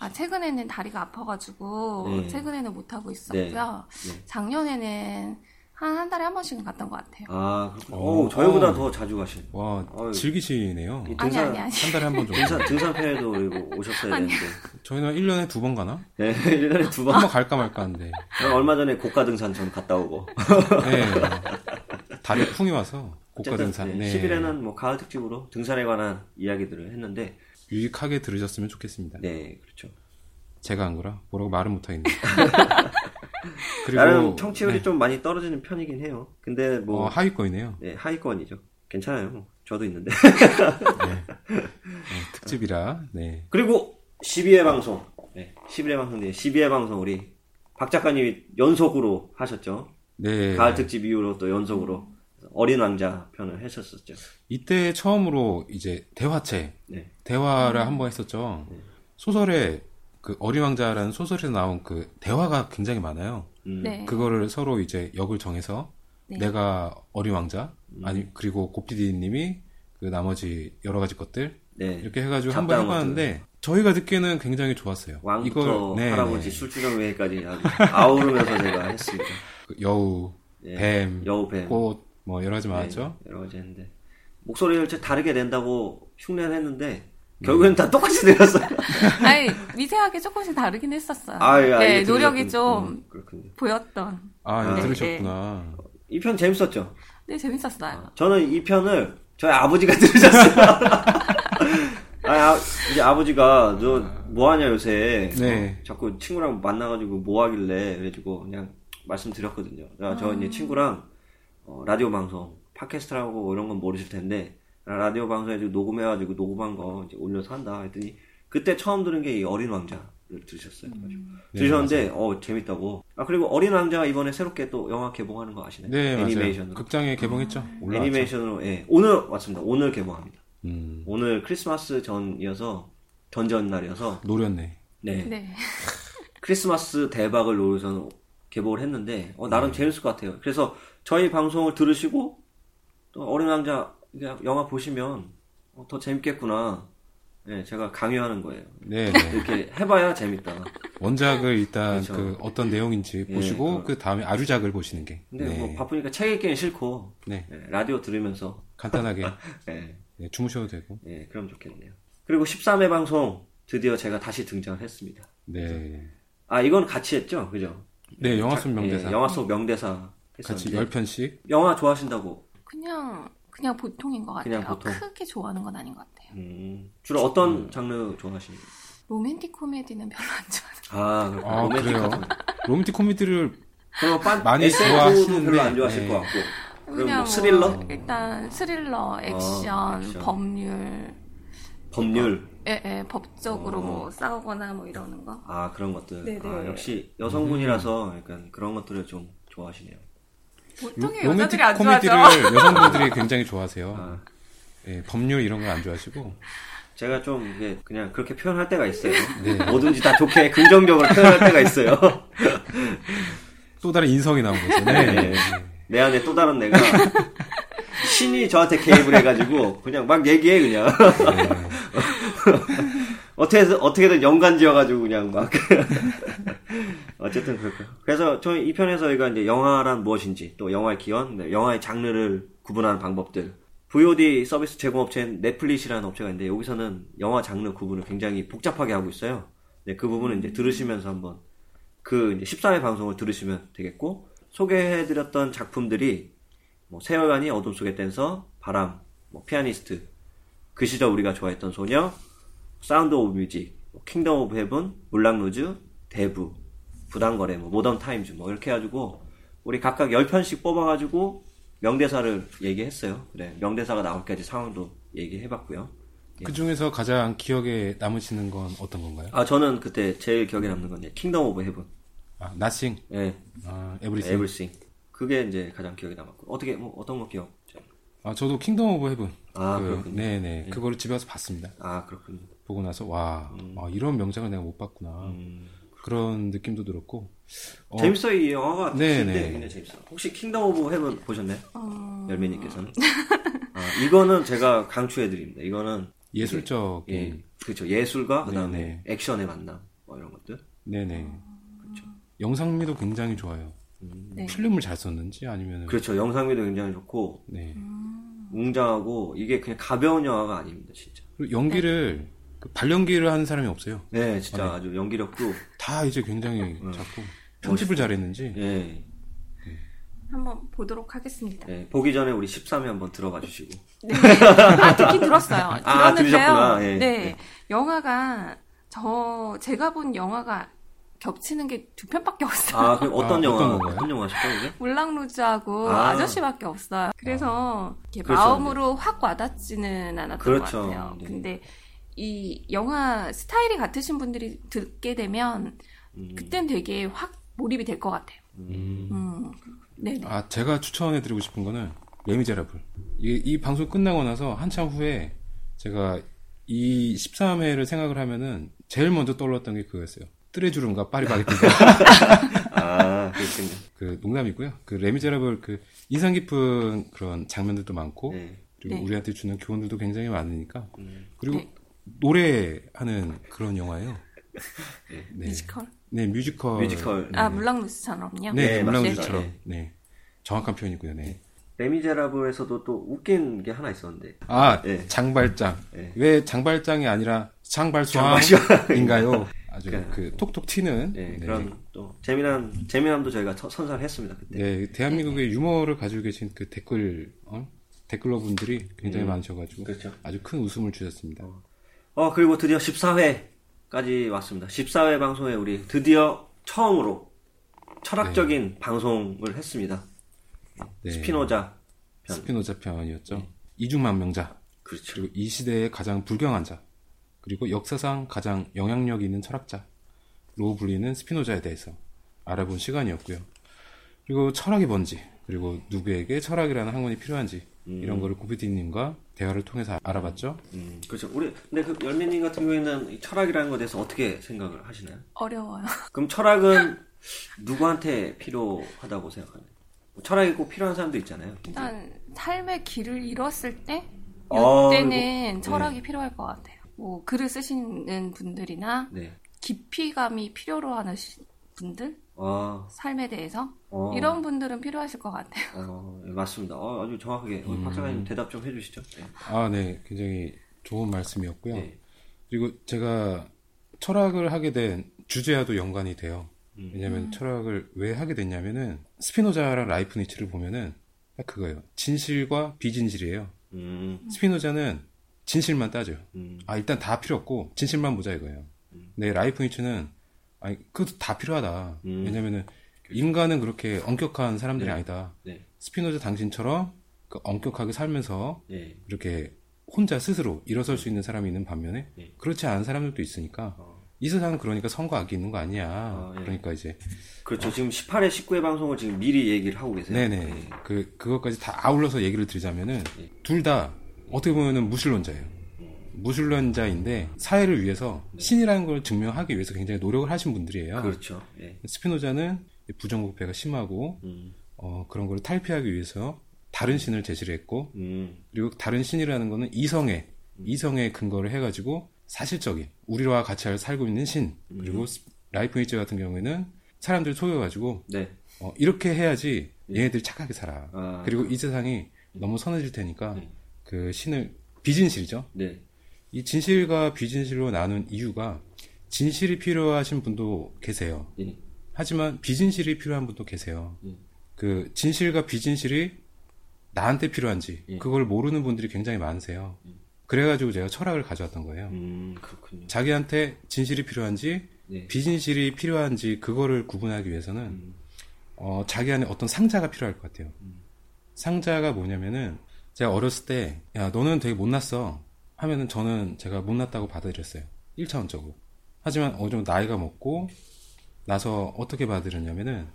아, 최근에는 다리가 아파가지고, 네. 최근에는 못하고 있었고요. 네. 작년에는 한, 한 달에 한 번씩은 갔던 것 같아요. 아, 그렇군요. 어, 오, 저희보다 어. 더 자주 가시네. 와 어휴. 즐기시네요. 이 아니, 등산, 아니, 아니. 한 달에 한 번 정도. 등산, 등산편에도 그리고 오셨어야 아니. 되는데. 저희는 1년에 두 번 가나? 네, [laughs] 1년에 두 번. 한 번 갈까 말까 하는데. 얼마 전에 고가 등산 좀 갔다 오고. 네. [laughs] 다리 풍이 와서 고가 등산. 네, 네. 11회는 뭐 가을 특집으로 등산에 관한 이야기들을 했는데, 유익하게 들으셨으면 좋겠습니다. 네, 그렇죠. 제가 안 그라 뭐라고 말은 못 하겠네. [laughs] 그리고 나름 청취율이 네. 좀 많이 떨어지는 편이긴 해요. 근데 뭐, 어, 하위권이네요. 네, 하위권이죠. 괜찮아요. 뭐. 저도 있는데. 네, 특집이라. 네. 그리고 12회 방송. 네, 11회 방송인데 12회 방송 우리 박 작가님이 연속으로 하셨죠. 네. 가을 특집 이후로 또 연속으로 어린 왕자 편을 하셨었죠. 이때 처음으로 이제 대화체 네. 대화를 한번 했었죠. 소설에 그 어린 왕자라는 소설에서 나온 그 대화가 굉장히 많아요. 음, 네. 그거를 서로 이제 역을 정해서 네. 내가 어린 왕자 음. 아니 그리고 고피디님이 그 나머지 여러 가지 것들 네. 이렇게 해가지고 한 번 해봤는데 저희가 듣기에는 굉장히 좋았어요. 왕부터 네, 할아버지 네. 술주정 아주 아우르면서 제가 했습니다. 그 여우, 네. 뱀, 여우 뱀. 꽃, 뭐 여러 가지 많았죠. 네, 여러 가지 했는데 목소리를 좀 다르게 낸다고 흉내를 했는데 결국엔 다 똑같이 내렸어요. [laughs] 아니, 미세하게 조금씩 다르긴 했었어요. 아, 예, 네, 알게 노력이 들으셨군. 좀 음. 보였던. 아, 네, 들으셨구나. 이편 재밌었죠. 네, 재밌었어요. 저는 이 편을 저희 아버지가 [laughs] 들으셨어요. [laughs] 아, 아, 이제 아버지가 너 뭐하냐 요새 네. 어, 자꾸 친구랑 만나가지고 뭐하길래 그래가지고 그냥 말씀드렸거든요. 아, 저 이제 친구랑 어, 라디오 방송 팟캐스트라고 이런 건 모르실 텐데 라디오 방송에 녹음해가지고 녹음한 거 이제 올려서 한다 했더니 그때 처음 들은 게 이 어린 왕자를 들으셨어요. 그래가지고 네, 들으셨는데 어 재밌다고. 아 그리고 어린 왕자가 이번에 새롭게 또 영화 개봉하는 거 아시나요? 네. 애니메이션으로. 극장에 개봉했죠. 올라왔죠. 애니메이션으로 예 오늘 왔습니다. 오늘 개봉합니다. 음, 오늘 크리스마스 전이어서 전전 날이어서 노렸네. 네, 네. [laughs] 크리스마스 대박을 노려서 개봉을 했는데 어, 네. 나름 재밌을 것 같아요. 그래서 저희 방송을 들으시고 또 어린 왕자 영화 보시면 어, 더 재밌겠구나. 네, 제가 강요하는 거예요. 네, 네. 이렇게 해봐야 재밌다. 원작을 일단 그렇죠. 그 어떤 내용인지 예, 보시고 그- 그 다음에 아류작을 보시는 게. 근데 네. 뭐 바쁘니까 책 읽기는 싫고 네. 예, 라디오 들으면서 간단하게 [laughs] 예, 네, 주무셔도 되고. 예, 그럼 좋겠네요. 그리고 13회 방송 드디어 제가 다시 등장을 했습니다. 네. 아 이건 같이 했죠, 그죠? 네, 영화 속 명대사. 예, 영화 속 명대사 같이 했었는데 10편씩. 영화 좋아하신다고 그냥, 그냥 보통인 것 같아요. 그냥 보통. 크게 좋아하는 건 아닌 것 같아요. 음, 주로 어떤 장르 좋아하시는? 로맨틱 코미디는 별로 안 좋아해요. 아. 아, 로맨틱 그래요? 로맨틱 코미디를 그럼 빤, 많이 SF도 좋아하시는데, 별로 안 좋아하실 네. 것 같고. 그럼 그냥 뭐 스릴러? 일단 스릴러, 액션, 액션. 법률, 법률. 예, 예, 법적으로 어. 뭐 싸우거나 뭐 이러는 거. 아, 그런 것들. 네네. 아, 역시 여성분이라서 약간 그런 것들을 좀 좋아하시네요. 보통의 로맨틱 여자들이 안 코미디를 좋아하죠. 여성분들이 굉장히 좋아하세요. 아, 예, 법률 이런 걸 안 좋아하시고. 제가 좀 이게 그냥 그렇게 표현할 때가 있어요. 네. 뭐든지 다 좋게 긍정적으로 표현할 때가 있어요. [laughs] 또 다른 인성이 나온 거죠. 네. 네. 내 안에 또 다른 내가 신이 저한테 개입을 해가지고 그냥 막 얘기해 그냥 어떻게 어떻게든 연관 지어가지고 그냥 막 어쨌든 그렇고요. 그래서 저희 이 편에서 저희가 이제 영화란 무엇인지 또 영화의 기원, 네, 영화의 장르를 구분하는 방법들. VOD 서비스 제공업체인 넷플릭이라는 업체가 있는데 여기서는 영화 장르 구분을 굉장히 복잡하게 하고 있어요. 네, 그 부분은 이제 들으시면서 한번 그 이제 14회 방송을 들으시면 되겠고 소개해드렸던 작품들이 뭐 세 얼간이 어둠 속의 댄서, 바람, 뭐 피아니스트, 그 시절 우리가 좋아했던 소녀, 사운드 오브 뮤직, 뭐 킹덤 오브 헤븐, 물랑루즈, 대부, 부당거래, 뭐 모던 타임즈 뭐 이렇게 해가지고 우리 각각 10편씩 뽑아가지고 명대사를 얘기했어요. 그래 명대사가 나올 때까지 상황도 얘기해봤고요. 그 중에서 가장 기억에 남으시는 건 어떤 건가요? 아 저는 그때 제일 기억에 남는 건 킹덤 오브 헤븐, 아, nothing. 예, 아, everything. Everything. 그게 이제 가장 기억에 남았고 어떻게 뭐 어떤 거 기억? 아 저도 킹덤 오브 헤븐. 아, 그, 그렇군요. 네네. 그거를 집에 와서 봤습니다. 아 그렇군요. 보고 나서 와 아, 이런 명작을 내가 못 봤구나. 음. 그런 느낌도 들었고. 어, 재밌어요 이 영화가 네, 특히인데 네. 굉장히 재밌어. 혹시 킹덤 오브 헤븐 보셨나요? 어, 열매님께서는? 아 이거는 제가 강추해드립니다. 이거는 예술적인. 예, 그렇죠 예술과 그다음에 네, 액션의 만남 뭐 이런 것들. 네네. 영상미도 굉장히 좋아요. 네. 필름을 잘 썼는지 아니면 그렇죠 영상미도 굉장히 좋고 네. 웅장하고 이게 그냥 가벼운 영화가 아닙니다 진짜. 그리고 연기를 그 발연기를 하는 사람이 없어요. 네 진짜 아주 연기력도 다 이제 굉장히 자꾸 편집을 잘했는지 예, 한번 보도록 하겠습니다. 예, 보기 전에 우리 13회 한번 들어봐 주시고. 네. 아, 듣긴 들었어요. 아, 들었는데요. 들으셨구나. 예, 네. 예. 영화가, 저, 제가 본 영화가 겹치는 게 두 편밖에 없어요. 아 그럼 어떤 아, 영화 어떤 영화실까요 이게? 몰랑루즈하고 아. 아. 저씨밖에 없어요. 그래서 이렇게 그렇죠. 마음으로 확 와닿지는 않았던 그렇죠. 것 같아요. 네. 근데 이 영화 스타일이 같으신 분들이 듣게 되면 음. 그땐 되게 확 몰입이 될 것 같아요. 음. 음. 네네. 아 제가 추천해드리고 싶은 거는 레미제라블. 이, 이 방송 끝나고 나서 한참 후에 제가 이 13회를 생각을 하면은 제일 먼저 떠올랐던 게 그거였어요. 뚜레쥬르과 파리바게뜨가 [laughs] 아 그렇군요. 그 농담이고요. 그 레미제라블 그 인상 깊은 그런 장면들도 많고 네. 그리고 네. 우리한테 주는 교훈들도 굉장히 많으니까 음. 그리고 네. 노래하는 그런 영화예요. [laughs] 네. 뮤지컬? 네, 뮤지컬. 뮤지컬. 아, 물랑루즈처럼요? 네, 네, 물랑루즈처럼. 맞습니다. 네. 정확한 표현이고요. 네. 레미제라블에서도 또 웃긴 게 하나 있었는데. 아, 네. 장발장. 네. 왜 장발장이 아니라 장발수왕인가요? [laughs] 아주 그러니까. 그 톡톡 튀는 네, 네. 그런 또 재미난 재미남도 저희가 서- 선사했습니다 그때. 네, 대한민국의 유머를 가지고 계신 그 댓글 어? 댓글러 분들이 굉장히 많으셔가지고 그렇죠. 아주 큰 웃음을 주셨습니다. 어 그리고 드디어 14회까지 왔습니다. 14회 방송에 우리 드디어 처음으로 철학적인 방송을 했습니다. 네. 스피노자 편. 스피노자 편이었죠. 이중만 명자 그렇죠. 그리고 이 시대의 가장 불경한 자 그리고 역사상 가장 영향력 있는 철학자로 불리는 스피노자에 대해서 알아본 시간이었고요. 그리고 철학이 뭔지 그리고 누구에게 철학이라는 학문이 필요한지 이런 거를 고피디님과 대화를 통해서 알아봤죠. 음, 그렇죠. 우리 근데 그 열매님 같은 경우에는 이 철학이라는 것에 대해서 어떻게 생각을 하시나요? 어려워요. [laughs] 그럼 철학은 누구한테 필요하다고 생각하나요? 뭐 철학이 꼭 필요한 사람도 있잖아요. 일단 삶의 길을 잃었을 때 어, 이때는 철학이 필요할 것 같아요. 뭐 글을 쓰시는 분들이나 네. 깊이감이 필요로 하는 시- 분들 아, 삶에 대해서 어. 이런 분들은 필요하실 것 같아요. 어, 예, 맞습니다. 어, 아주 정확하게 어, 박 작가님 대답 좀 해주시죠. 네. 아, 네, 굉장히 좋은 말씀이었고요. 네. 그리고 제가 철학을 하게 된 주제와도 연관이 돼요. 음. 왜냐하면 철학을 왜 하게 됐냐면은 스피노자랑 라이프니츠를 보면은 딱 그거예요. 진실과 비진실이에요. 음, 스피노자는 진실만 따져요. 음, 아 일단 다 필요 없고 진실만 보자 이거예요. 근데 라이프니츠는 아니 그것도 다 필요하다. 음. 왜냐면은 인간은 그렇게 엄격한 사람들이 아니다. 네, 스피노자 당신처럼 그 엄격하게 살면서 네, 이렇게 혼자 스스로 일어설 수 있는 사람이 있는 반면에 네. 그렇지 않은 사람들도 있으니까 어. 이 세상은 그러니까 선과 악이 있는 거 아니야. 아, 예. 그러니까 이제 그렇죠. 지금 18회, 19회 방송을 지금 미리 얘기를 하고 계세요. 네네 네. 그 그것까지 다 아울러서 얘기를 드리자면은 네. 둘다 어떻게 보면은 무신론자예요. 무신론자인데 사회를 위해서 신이라는 걸 증명하기 위해서 굉장히 노력을 하신 분들이에요. 그렇죠. 예. 스피노자는 부정부패가 심하고 음, 어, 그런 걸 탈피하기 위해서 다른 신을 제시를 했고 음, 그리고 다른 신이라는 거는 이성에 이성에 근거를 해가지고 사실적인 우리와 같이 살고 있는 신 그리고 스- 라이프니츠 같은 경우에는 사람들 속여가지고 네. 어, 이렇게 해야지 얘네들이 착하게 살아. 아, 그리고 이 세상이 너무 선해질 테니까 네. 그 신을 비진실이죠. 네. 이 진실과 비진실로 나눈 이유가 진실이 필요하신 분도 계세요. 예. 하지만 비진실이 필요한 분도 계세요. 예. 그 진실과 비진실이 나한테 필요한지 예. 그걸 모르는 분들이 굉장히 많으세요. 그래가지고 제가 철학을 가져왔던 거예요. 음. 자기한테 진실이 필요한지 네. 비진실이 필요한지 그거를 구분하기 위해서는 음, 어, 자기 안에 어떤 상자가 필요할 것 같아요. 상자가 뭐냐면은 제가 어렸을 때 야 너는 되게 못났어 하면은 저는 제가 못났다고 받아들였어요. 1차원적으로. 하지만 어느 정도 나이가 먹고 나서 어떻게 받아들였냐면은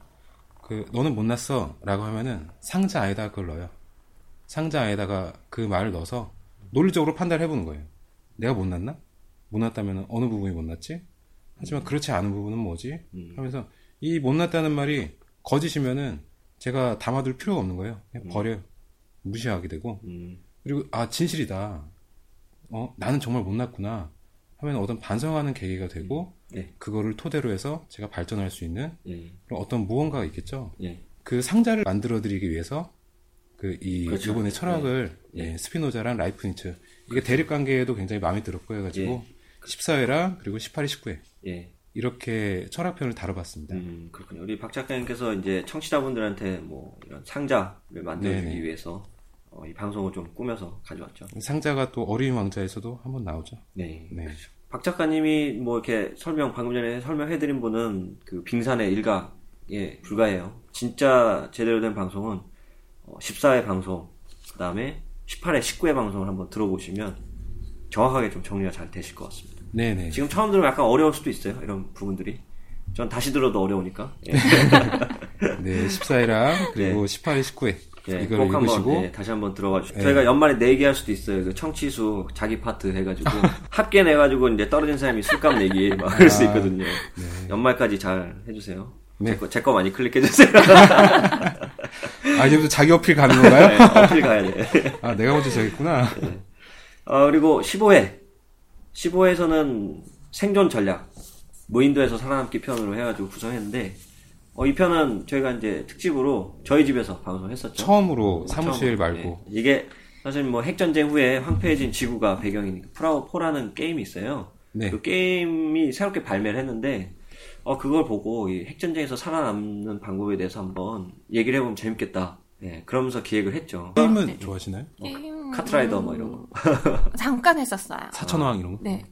그 너는 못났어 라고 하면은 상자 안에다 그걸 넣어요. 상자 안에다가 그 말을 넣어서 논리적으로 판단을 해보는 거예요. 내가 못났나? 못났다면 어느 부분이 못났지? 하지만 그렇지 않은 부분은 뭐지? 음. 하면서 이 못났다는 말이 거짓이면은 제가 담아둘 필요가 없는 거예요. 그냥 버려요. 무시하게 되고 음. 그리고 아 진실이다. 어 나는 정말 못났구나. 하면 어떤 반성하는 계기가 되고 네. 그거를 토대로 해서 제가 발전할 수 있는 예. 그런 어떤 무언가가 있겠죠. 예. 그 상자를 만들어드리기 위해서 그이 그렇죠. 이번에 철학을 네. 예, 스피노자랑 라이프니츠 이게 대립 관계에도 굉장히 마음에 들었고 해가지고 14회랑 그리고 18회, 19회 예. 이렇게 철학편을 다뤄봤습니다. 음, 그렇군요. 우리 박 작가님께서 이제 청취자분들한테 뭐 이런 상자를 만들어주기 네네. 위해서 어, 이 방송을 좀 꾸며서 가져왔죠. 상자가 또 어린 왕자에서도 한번 나오죠. 네. 네. 박 작가님이 뭐 이렇게 설명 방금 전에 설명해드린 분은 그 빙산의 일각에 불과해요. 진짜 제대로 된 방송은 14회 방송, 그 다음에 18회, 19회 방송을 한번 들어보시면 정확하게 좀 정리가 잘 되실 것 같습니다. 네네. 지금 처음 들으면 약간 어려울 수도 있어요. 이런 부분들이. 전 다시 들어도 어려우니까. 예. [laughs] 네, 14회랑 그리고 18회, 19회 예, 이걸 꼭 한번 읽으시고 예, 다시 한번 들어가 주시고 예. 저희가 연말에 내기 할 수도 있어요. 그 청취수 자기 파트 해가지고 [laughs] 합계 내가지고 이제 떨어진 사람이 술값 내기 [laughs] 막 그럴 수 있거든요. 연말까지 잘 해주세요. 아, 네. 제거 제 거 많이 클릭해 주세요. [laughs] 아 이제부터 자기 어필 가는 건가요? 네, 어필 가야 돼. 아 내가 먼저 저겠구나. 어, 그리고 15회. 15회에서는 생존 전략. 무인도에서 살아남기 편으로 해가지고 구성했는데, 어, 이 편은 저희가 이제 특집으로 저희 집에서 방송했었죠. 처음으로 사무실 처음, 말고 예. 이게 사실 뭐 핵전쟁 후에 황폐해진 지구가 배경이니까 프라우4라는 게임이 있어요. 네. 그 게임이 새롭게 발매를 했는데, 어, 그걸 보고 이 핵전쟁에서 살아남는 방법에 대해서 한번 얘기를 해보면 재밌겠다. 예, 그러면서 기획을 했죠. 게임은 좋아하시나요? 게임 카트라이더 뭐 이런 거. [laughs] 잠깐 했었어요. 사천왕 이런 거? 네.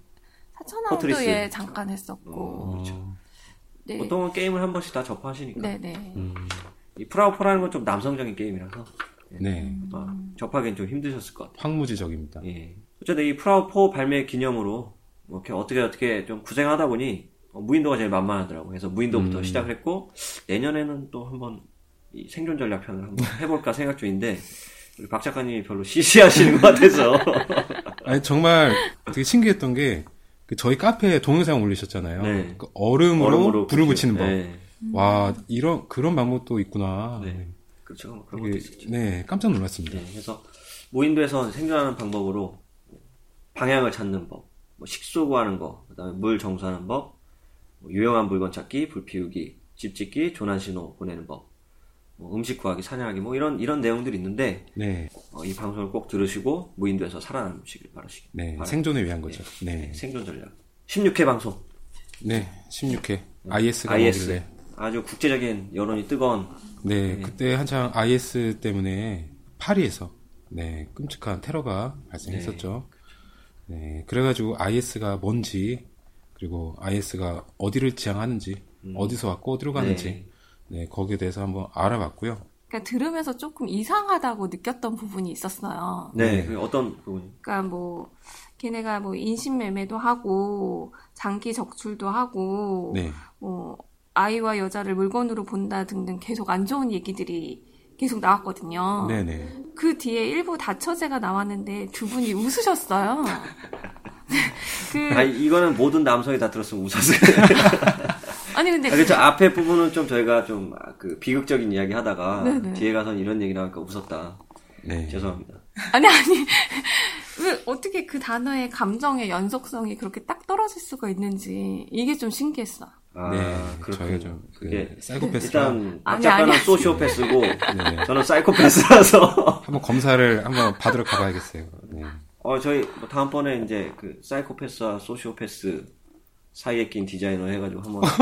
포트리스. 사천왕도 예 잠깐 했었고. 어, 그렇죠. 네. 보통은 게임을 한 번씩 다 접하시니까. 네네. 음. 이 파크라이 4라는 건 좀 남성적인 게임이라서 네. 아, 접하기엔 좀 힘드셨을 것 같아요. 황무지적입니다. 예. 어쨌든 이 파크라이4 발매 기념으로 뭐 이렇게 어떻게 어떻게 좀 구상하다 보니 어, 무인도가 제일 만만하더라고요. 그래서 무인도부터 시작을 했고 내년에는 또 한번 이 생존 전략 편을 한번 [laughs] 해볼까 생각 중인데 우리 박 작가님이 별로 시시하시는 것 같아서 [laughs] 아니 정말 되게 신기했던 게그 저희 카페에 동영상 올리셨잖아요. 네. 그 얼음으로, 얼음으로 불을 붙이- 붙이는 법. 네. 와 이런 그런 방법도 있구나. 네. 그렇죠. 뭐 그런 것도 있었죠. 네 깜짝 놀랐습니다. 네, 그래서 무인도에서 생존하는 방법으로 방향을 찾는 법, 뭐 식수 구하는 거, 그다음에 물 정수하는 법, 뭐 유용한 물건 찾기, 불 피우기, 집 짓기, 조난 신호 보내는 법, 뭐 음식 구하기, 사냥하기, 뭐 이런 이런 내용들이 있는데 네, 어, 이 방송을 꼭 들으시고 무인도에서 살아남으시길 바라시기. 네 바랍니다. 생존을 위한 거죠. 네, 생존 전략. 16회 방송. 네 16회 IS가 IS. 뭐길래 아주 국제적인 여론이 뜨거운 네, 그때 한창 IS 때문에 파리에서 네 끔찍한 테러가 발생했었죠. 네, 그래가지고 IS가 뭔지 그리고 IS가 어디를 지향하는지 어디서 왔고 어디로 가는지 네. 거기에 대해서 한번 알아봤고요. 그러니까 들으면서 조금 이상하다고 느꼈던 부분이 있었어요. 네, 네. 그 어떤 부분이? 그러니까 뭐 걔네가 뭐 인신매매도 하고 장기 적출도 하고 네, 뭐 아이와 여자를 물건으로 본다 등등 계속 안 좋은 얘기들이 계속 나왔거든요. 네, 네. 그 뒤에 일부 다처제가 나왔는데 두 분이 웃으셨어요. [laughs] 그아 이거는 모든 남성이 다 들었으면 웃었어요. [laughs] 아니 근데 아, 그렇죠. 앞에 부분은 좀 저희가 좀 그 비극적인 이야기 하다가 네네. 뒤에 가서는 이런 얘기 나오니까 웃었다. 네. 죄송합니다. 아니 아니 [laughs] 왜 어떻게 그 단어의 감정의 연속성이 그렇게 딱 떨어질 수가 있는지 이게 좀 신기했어. 아, 네, 그렇군요. 좀 그게 그 사이코패스라 일단 박 아니, 작가는 아니. 소시오패스고 [laughs] 네. 저는 사이코패스라서 [laughs] 한번 검사를 한번 받으러 가봐야겠어요. 네. 어 저희 뭐 다음번에 이제 그 사이코패스와 소시오패스 사이에 낀 디자이너 해가지고 한번 [laughs]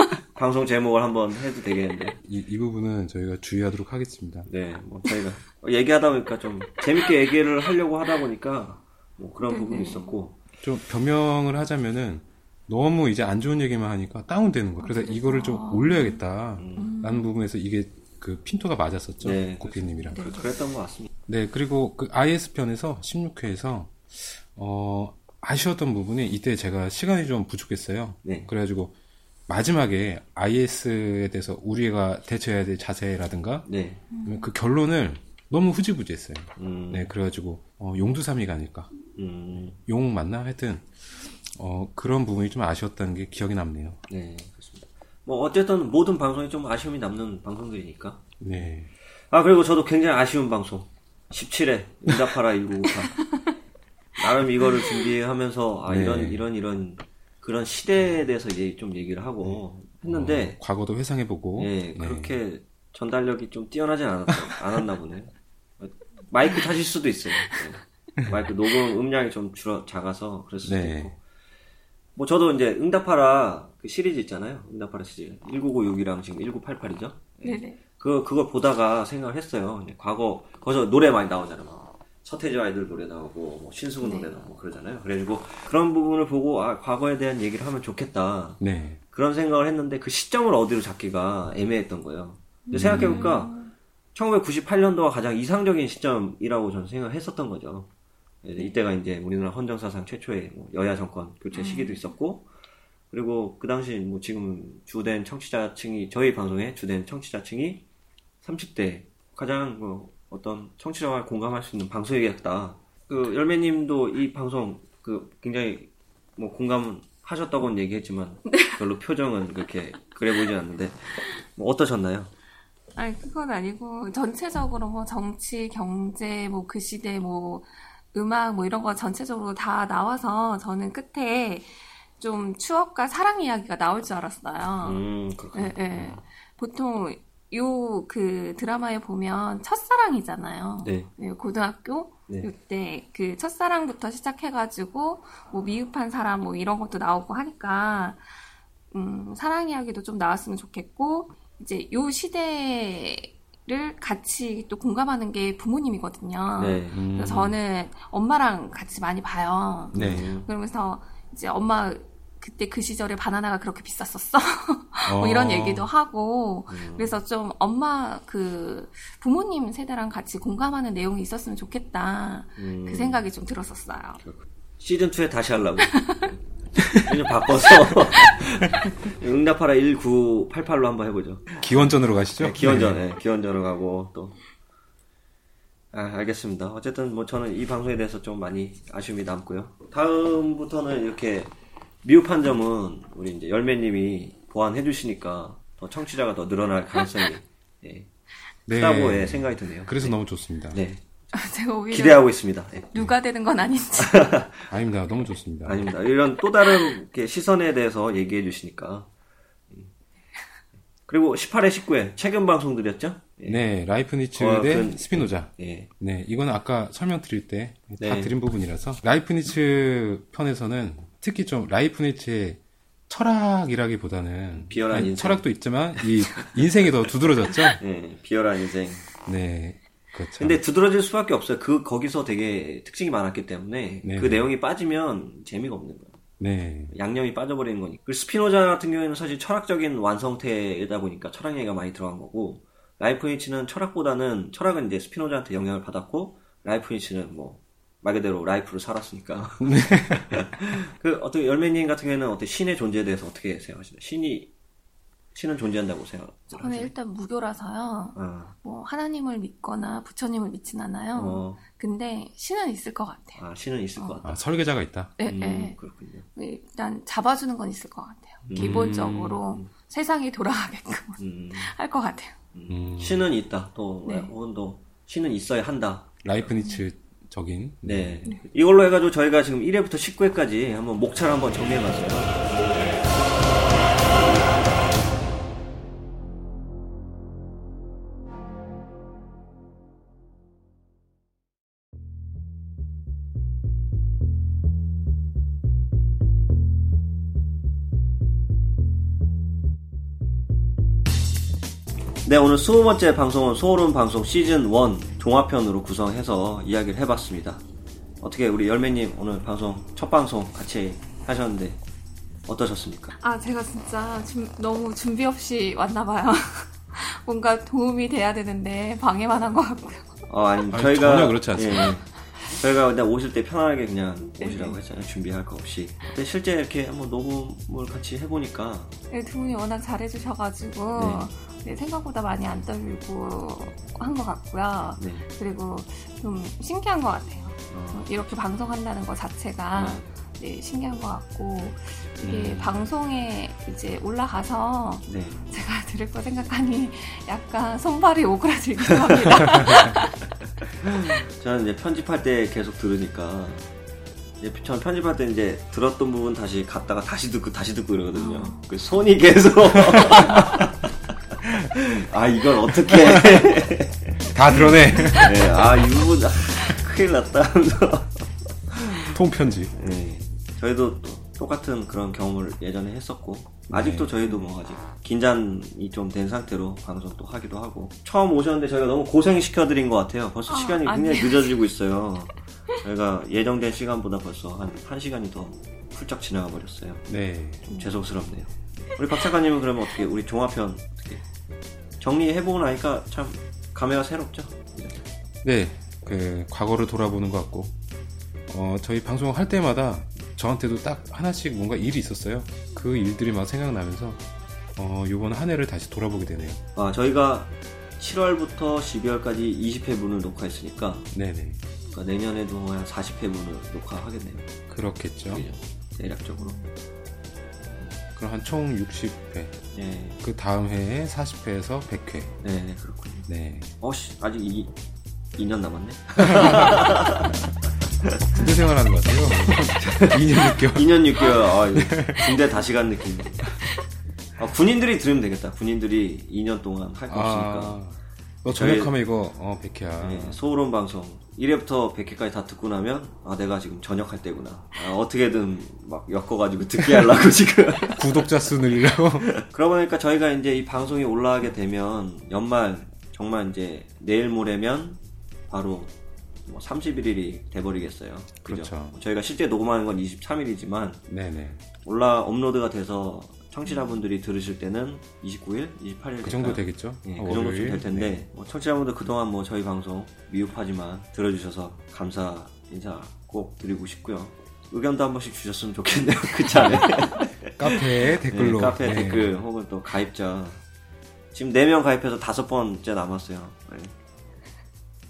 네? 방송 제목을 한번 해도 되겠는데 이, 이 부분은 저희가 주의하도록 하겠습니다. 네, 뭐 저희가 얘기하다 보니까 좀 재밌게 얘기를 하려고 하다 보니까 뭐 그런 네네. 부분이 있었고 좀 변명을 하자면은 너무 이제 안 좋은 얘기만 하니까 다운되는 거예요. 그래서 이거를 좀 올려야겠다. 라는 부분에서 이게 그 핀토가 맞았었죠. 네, 고피님이랑. 그- 그랬던 것 같습니다. 네, 그리고 그 IS 편에서 16회에서 어 아쉬웠던 부분이 이때 제가 시간이 좀 부족했어요. 네. 그래가지고 마지막에 IS에 대해서 우리가 대처해야 될 자세라든가 네. 그 결론을 너무 후지부지했어요. 음, 네, 그래가지고 어, 용두삼이가 아닐까. 음, 용 맞나? 하여튼 어, 그런 부분이 좀 아쉬웠다는 게 기억이 남네요. 네, 그렇습니다. 뭐 어쨌든 모든 방송이 좀 아쉬움이 남는 방송들이니까. 네. 아 그리고 저도 굉장히 아쉬운 방송 17회 응답하라 1998 나름 이거를 준비하면서 아 네. 이런 이런 이런 그런 시대에 대해서 이제 좀 얘기를 하고 했는데 어, 과거도 회상해보고. 예 네. 그렇게 전달력이 좀 뛰어나진 않았, 않았나 보네 마이크 타실 수도 있어요 예. 마이크 녹음 음량이 좀 줄어 작아서 그럴 수도 네. 있고 뭐 저도 이제 응답하라 그 시리즈 있잖아요 응답하라 시리즈 1996이랑 지금 1988이죠 네네. 그, 그걸 보다가 생각을 했어요. 과거, 거기서 노래 많이 나오잖아요. 막 서태지 아이들 노래 나오고, 뭐 신승훈 노래 나오고 그러잖아요. 그래가지고 그런 부분을 보고, 아, 과거에 대한 얘기를 하면 좋겠다. 네. 그런 생각을 했는데 그 시점을 어디로 잡기가 애매했던 거예요. 근데 생각해보니까 1998년도가 가장 이상적인 시점이라고 저는 생각을 했었던 거죠. 예, 이때가 이제 우리나라 헌정사상 최초의 뭐 여야 정권 교체 시기도 있었고, 그리고 그 당시 뭐 지금 주된 청취자층이, 저희 방송의 주된 청취자층이 30대 가장 뭐 어떤 청취자와 공감할 수 있는 방송이겠다. 그 열매님도 이 방송 그 굉장히 뭐 공감하셨다고는 얘기했지만 별로 표정은 그렇게 그래 보이진 않는데 뭐 어떠셨나요? 아니 그건 아니고 전체적으로 뭐 정치, 경제, 뭐 그 시대, 뭐 음악 뭐 이런 거 전체적으로 다 나와서 저는 끝에 좀 추억과 사랑 이야기가 나올 줄 알았어요. 음 그렇군요. 예, 예. 보통 요 그 드라마에 보면 첫사랑이잖아요. 네. 네, 고등학교 네. 이때 그 첫사랑부터 시작해가지고 뭐 미흡한 사람 뭐 이런 것도 나오고 하니까 음, 사랑 이야기도 좀 나왔으면 좋겠고 이제 요 시대를 같이 또 공감하는 게 부모님이거든요. 네. 음. 그래서 저는 엄마랑 같이 많이 봐요. 네. 음, 그러면서 이제 엄마 그때 그 시절에 바나나가 그렇게 비쌌었어. [laughs] 뭐 어. 이런 얘기도 하고 음. 그래서 좀 엄마 그 부모님 세대랑 같이 공감하는 내용이 있었으면 좋겠다 음. 그 생각이 좀 들었었어요. 시즌 2에 다시 하려고. [laughs] 좀 바꿔서 [laughs] 응답하라 1988로 한번 해보죠. 기원전으로 가시죠? 네, 기원전, 예, 기원전으로 가고 또. 아, 알겠습니다. 어쨌든 뭐 저는 이 방송에 대해서 좀 많이 아쉬움이 남고요. 다음부터는 이렇게 미흡한 점은 우리 이제 열매님이 보완해 주시니까 더 청취자가 더 늘어날 가능성이 [laughs] 예, 네. 크다고 예, 생각이 드네요. 그래서 너무 좋습니다. 네, 제가 오히려 기대하고 있습니다. 예. 누가 되는 건 아닌지. [laughs] 아닙니다. 너무 좋습니다. 아닙니다. 이런 또 다른 시선에 대해서 얘기해 주시니까. 그리고 18회, 19회 최근 방송들이었죠? 예. 네, 라이프니츠 어, 대 그- 스피노자. 예. 네, 이거는 아까 설명드릴 때 다 네. 드린 부분이라서 라이프니츠 편에서는 특히 좀 라이프니츠의 철학이라기보다는 비열한 아니, 인생. 철학도 있지만 이 인생이 더 두드러졌죠. 예, [laughs] 비열한 인생. 네, 그렇죠. 근데 두드러질 수밖에 없어요. 그 거기서 되게 특징이 많았기 때문에 네. 그 내용이 빠지면 재미가 없는 거예요. 네, 양념이 빠져버리는 거니까. 그리고 스피노자 같은 경우에는 사실 철학적인 완성태이다 보니까 철학 얘기가 많이 들어간 거고 라이프니츠는 철학보다는 철학은 이제 스피노자한테 영향을 받았고 라이프니츠는 뭐 말 그대로 life를 살았으니까. [laughs] 네. [laughs] 그 어떻게 열매님 같은 경우에는 어떻게 신의 존재에 대해서 어떻게 생각하시나요? 신이 신은 존재한다고 저는 생각하세요? 일단 무교라서요. 아, 뭐 하나님을 믿거나 부처님을 믿진 않아요. 어, 근데 신은 있을 것 같아요. 아 신은 있을 것 같다. 아, 설계자가 있다. 네, 음, 네. 그렇군요. 일단 잡아주는 건 있을 것 같아요. 기본적으로 세상이 돌아가게끔 음. [laughs] 할것 같아요. 음, 신은 있다. 또 네. 혹은 또 신은 있어야 한다. 라이프니츠 적인 네. 이걸로 해가지고 저희가 지금 1회부터 19회까지 한번 목차를 한번 정리해봤어요. 네, 오늘 20번째 방송은 소울음 방송 시즌 1 종합편으로 구성해서 이야기를 해봤습니다. 어떻게 우리 열매님 오늘 방송, 첫 방송 같이 하셨는데 어떠셨습니까? 아, 제가 진짜 준- 너무 준비 없이 왔나봐요. [laughs] 뭔가 도움이 돼야 되는데 방해만 한 것 같고요. 어, 아니, 아니, 저희가. 전혀 그렇지 않습니다. 예, 예. 저희가 근데 오실 때 편하게 그냥 오시라고 했잖아요. 준비할 거 없이. 근데 실제 이렇게 한번 녹음을 같이 해보니까 네, 두 분이 워낙 잘해주셔가지고 네, 생각보다 많이 안 떨리고 한 것 같고요. 네. 그리고 좀 신기한 것 같아요. 어, 이렇게 방송한다는 것 자체가 네, 신기한 것 같고 이게 음. 방송에 이제 올라가서 네. 제가 [laughs] 들을 거 생각하니 약간 손발이 오그라들기도 합니다. [laughs] 저는 이제 편집할 때 계속 들으니까 이제 저는 편집할 때 이제 들었던 부분 다시 갔다가 다시 듣고 다시 듣고 이러거든요. 그 손이 계속 [laughs] 아 이걸 어떻게 [laughs] 다 드러내. 네, 아이 부분 아, 큰일 났다 [laughs] 통편지. 네, 저희도 또 똑같은 그런 경험을 예전에 했었고 아직도 저희도 뭐 아직 긴장이 좀 된 상태로 방송 또 하기도 하고 처음 오셨는데 저희가 너무 고생 시켜드린 것 같아요. 벌써 아, 시간이 굉장히 아니에요. 늦어지고 [laughs] 있어요. 저희가 예정된 시간보다 벌써 한 1시간이 더 훌쩍 지나가 버렸어요. 네. 좀 죄송스럽네요. 우리 박 작가님은 그러면 어떻게 우리 종합편 어떻게 정리해보고 나니까 참 감회가 새롭죠? 네. 그 과거를 돌아보는 것 같고 어, 저희 방송할 때마다 저한테도 딱 하나씩 뭔가 일이 있었어요. 그 일들이 막 생각나면서 어, 요번 한 해를 다시 돌아보게 되네요. 아, 저희가 7월부터 12월까지 20회분을 녹화했으니까 네네. 그러니까 내년에도 한 40회분을 녹화하겠네요. 그렇겠죠. 그죠? 대략적으로. 그럼 한 총 60회. 네, 그 다음 해에 40회에서 100회. 네, 네, 그렇군요. 네. 어씨, 아직 이, 2년 남았네? [laughs] 군대 생활하는 것 같아요. 2년 6개월. 2년 6개월, 아, 이거 군대 다시 간 느낌. 아, 군인들이 들으면 되겠다. 군인들이 2년 동안 할 거 없으니까. 아, 너 저녁하면 이거 어 100회야. 네, 소론 방송 1회부터 100회까지 다 듣고 나면 아 내가 지금 전역할 때구나 아, 어떻게든 막 엮어가지고 듣게 하려고 [laughs] 지금 구독자 수 늘리려고. [laughs] 그러고 보니까 저희가 이제 이 방송이 올라가게 되면 연말 정말 이제 내일 모레면 바로 뭐 31일이 돼버리겠어요 그죠? 그렇죠. 저희가 실제 녹음하는 건 23일이지만 네네. 올라 업로드가 돼서 청취자분들이 들으실 때는 29일, 28일 그 정도 되겠죠? 예, 어, 그 정도쯤. 될 텐데 네. 뭐 청취자분들 그동안 뭐 저희 방송 미흡하지만 들어주셔서 감사 인사 꼭 드리고 싶고요. 의견도 한 번씩 주셨으면 좋겠네요. 그치 않아요? 카페에 댓글로. 네, 카페 네. 댓글 혹은 또 가입자 지금 4명 가입해서 다섯 번째 남았어요. 네.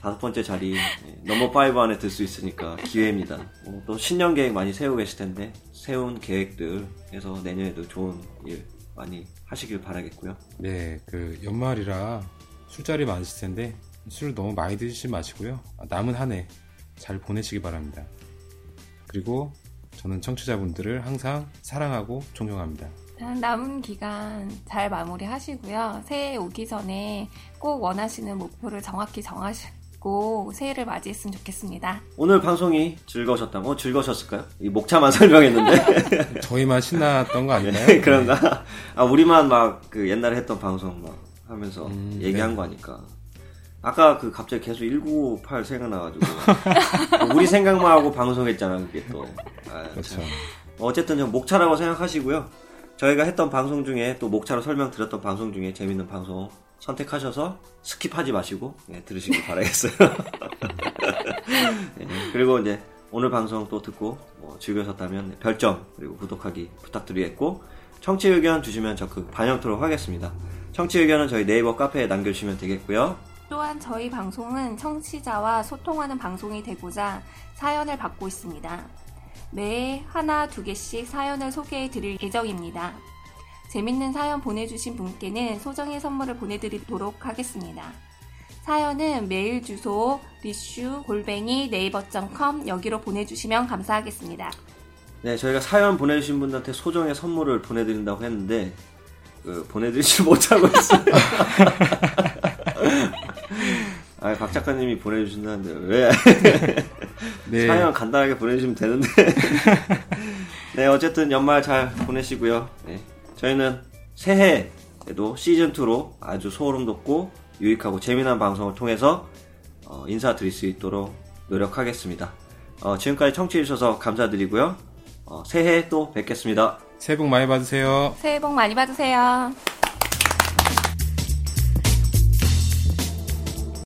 다섯 번째 자리 네, 넘버 5 안에 들 수 있으니까 기회입니다. 어, 또 신년 계획 많이 세우고 계실 텐데 세운 계획들에서 내년에도 좋은 일 많이 하시길 바라겠고요. 네, 그 연말이라 술자리 많으실 텐데 술 너무 많이 드시지 마시고요. 남은 한 해 잘 보내시기 바랍니다. 그리고 저는 청취자분들을 항상 사랑하고 존경합니다. 남은 기간 잘 마무리하시고요. 새해 오기 전에 꼭 원하시는 목표를 정확히 정하시 고 새해를 맞이했으면 좋겠습니다. 오늘 방송이 즐거우셨다면 어, 즐거우셨을까요? 이 목차만 [laughs] 설명했는데 [laughs] 저희만 신났던 거 아닌가요? [laughs] 네, 그런가? 아 우리만 막 그 옛날에 했던 방송 막 하면서 음, 얘기한 네. 거 아니까 아까 그 갑자기 계속 1998 생각나가지고 우리 생각만 하고 방송했잖아 그게 또 아, 그렇죠. 참. 어쨌든 좀 목차라고 생각하시고요 저희가 했던 방송 중에 또 목차로 설명드렸던 방송 중에 재밌는 방송 선택하셔서 skip하지 마시고 예, 들으시길 바라겠어요 예, [laughs] 그리고 이제 오늘 방송 또 듣고 뭐 즐거우셨다면 별점 그리고 구독하기 부탁드리겠고 청취 의견 주시면 적극 반영토록 하겠습니다. 청취 의견은 저희 네이버 카페에 남겨주시면 되겠고요. 또한 저희 방송은 청취자와 소통하는 방송이 되고자 사연을 받고 있습니다. 매회 하나, 두 개씩 사연을 소개해 드릴 예정입니다. 재밌는 사연 보내주신 분께는 소정의 선물을 보내드리도록 하겠습니다. 사연은 메일 주소 리슈 골뱅이 네이버.com 여기로 보내주시면 감사하겠습니다. 네, 저희가 사연 보내주신 분들한테 소정의 선물을 보내드린다고 했는데 그, 보내드리지 [laughs] 못하고 있어요. [laughs] 아, 박 작가님이 보내주신다는데 왜 [laughs] 네. 사연 간단하게 보내주시면 되는데. 네, 어쨌든 연말 잘 보내시고요. 네, 저희는 새해에도 시즌2로 아주 소름 돋고 유익하고 재미난 방송을 통해서 어, 인사드릴 수 있도록 노력하겠습니다. 어, 지금까지 청취해주셔서 감사드리고요. 어, 새해 또 뵙겠습니다. 새해 복 많이 받으세요. 새해 복 많이 받으세요.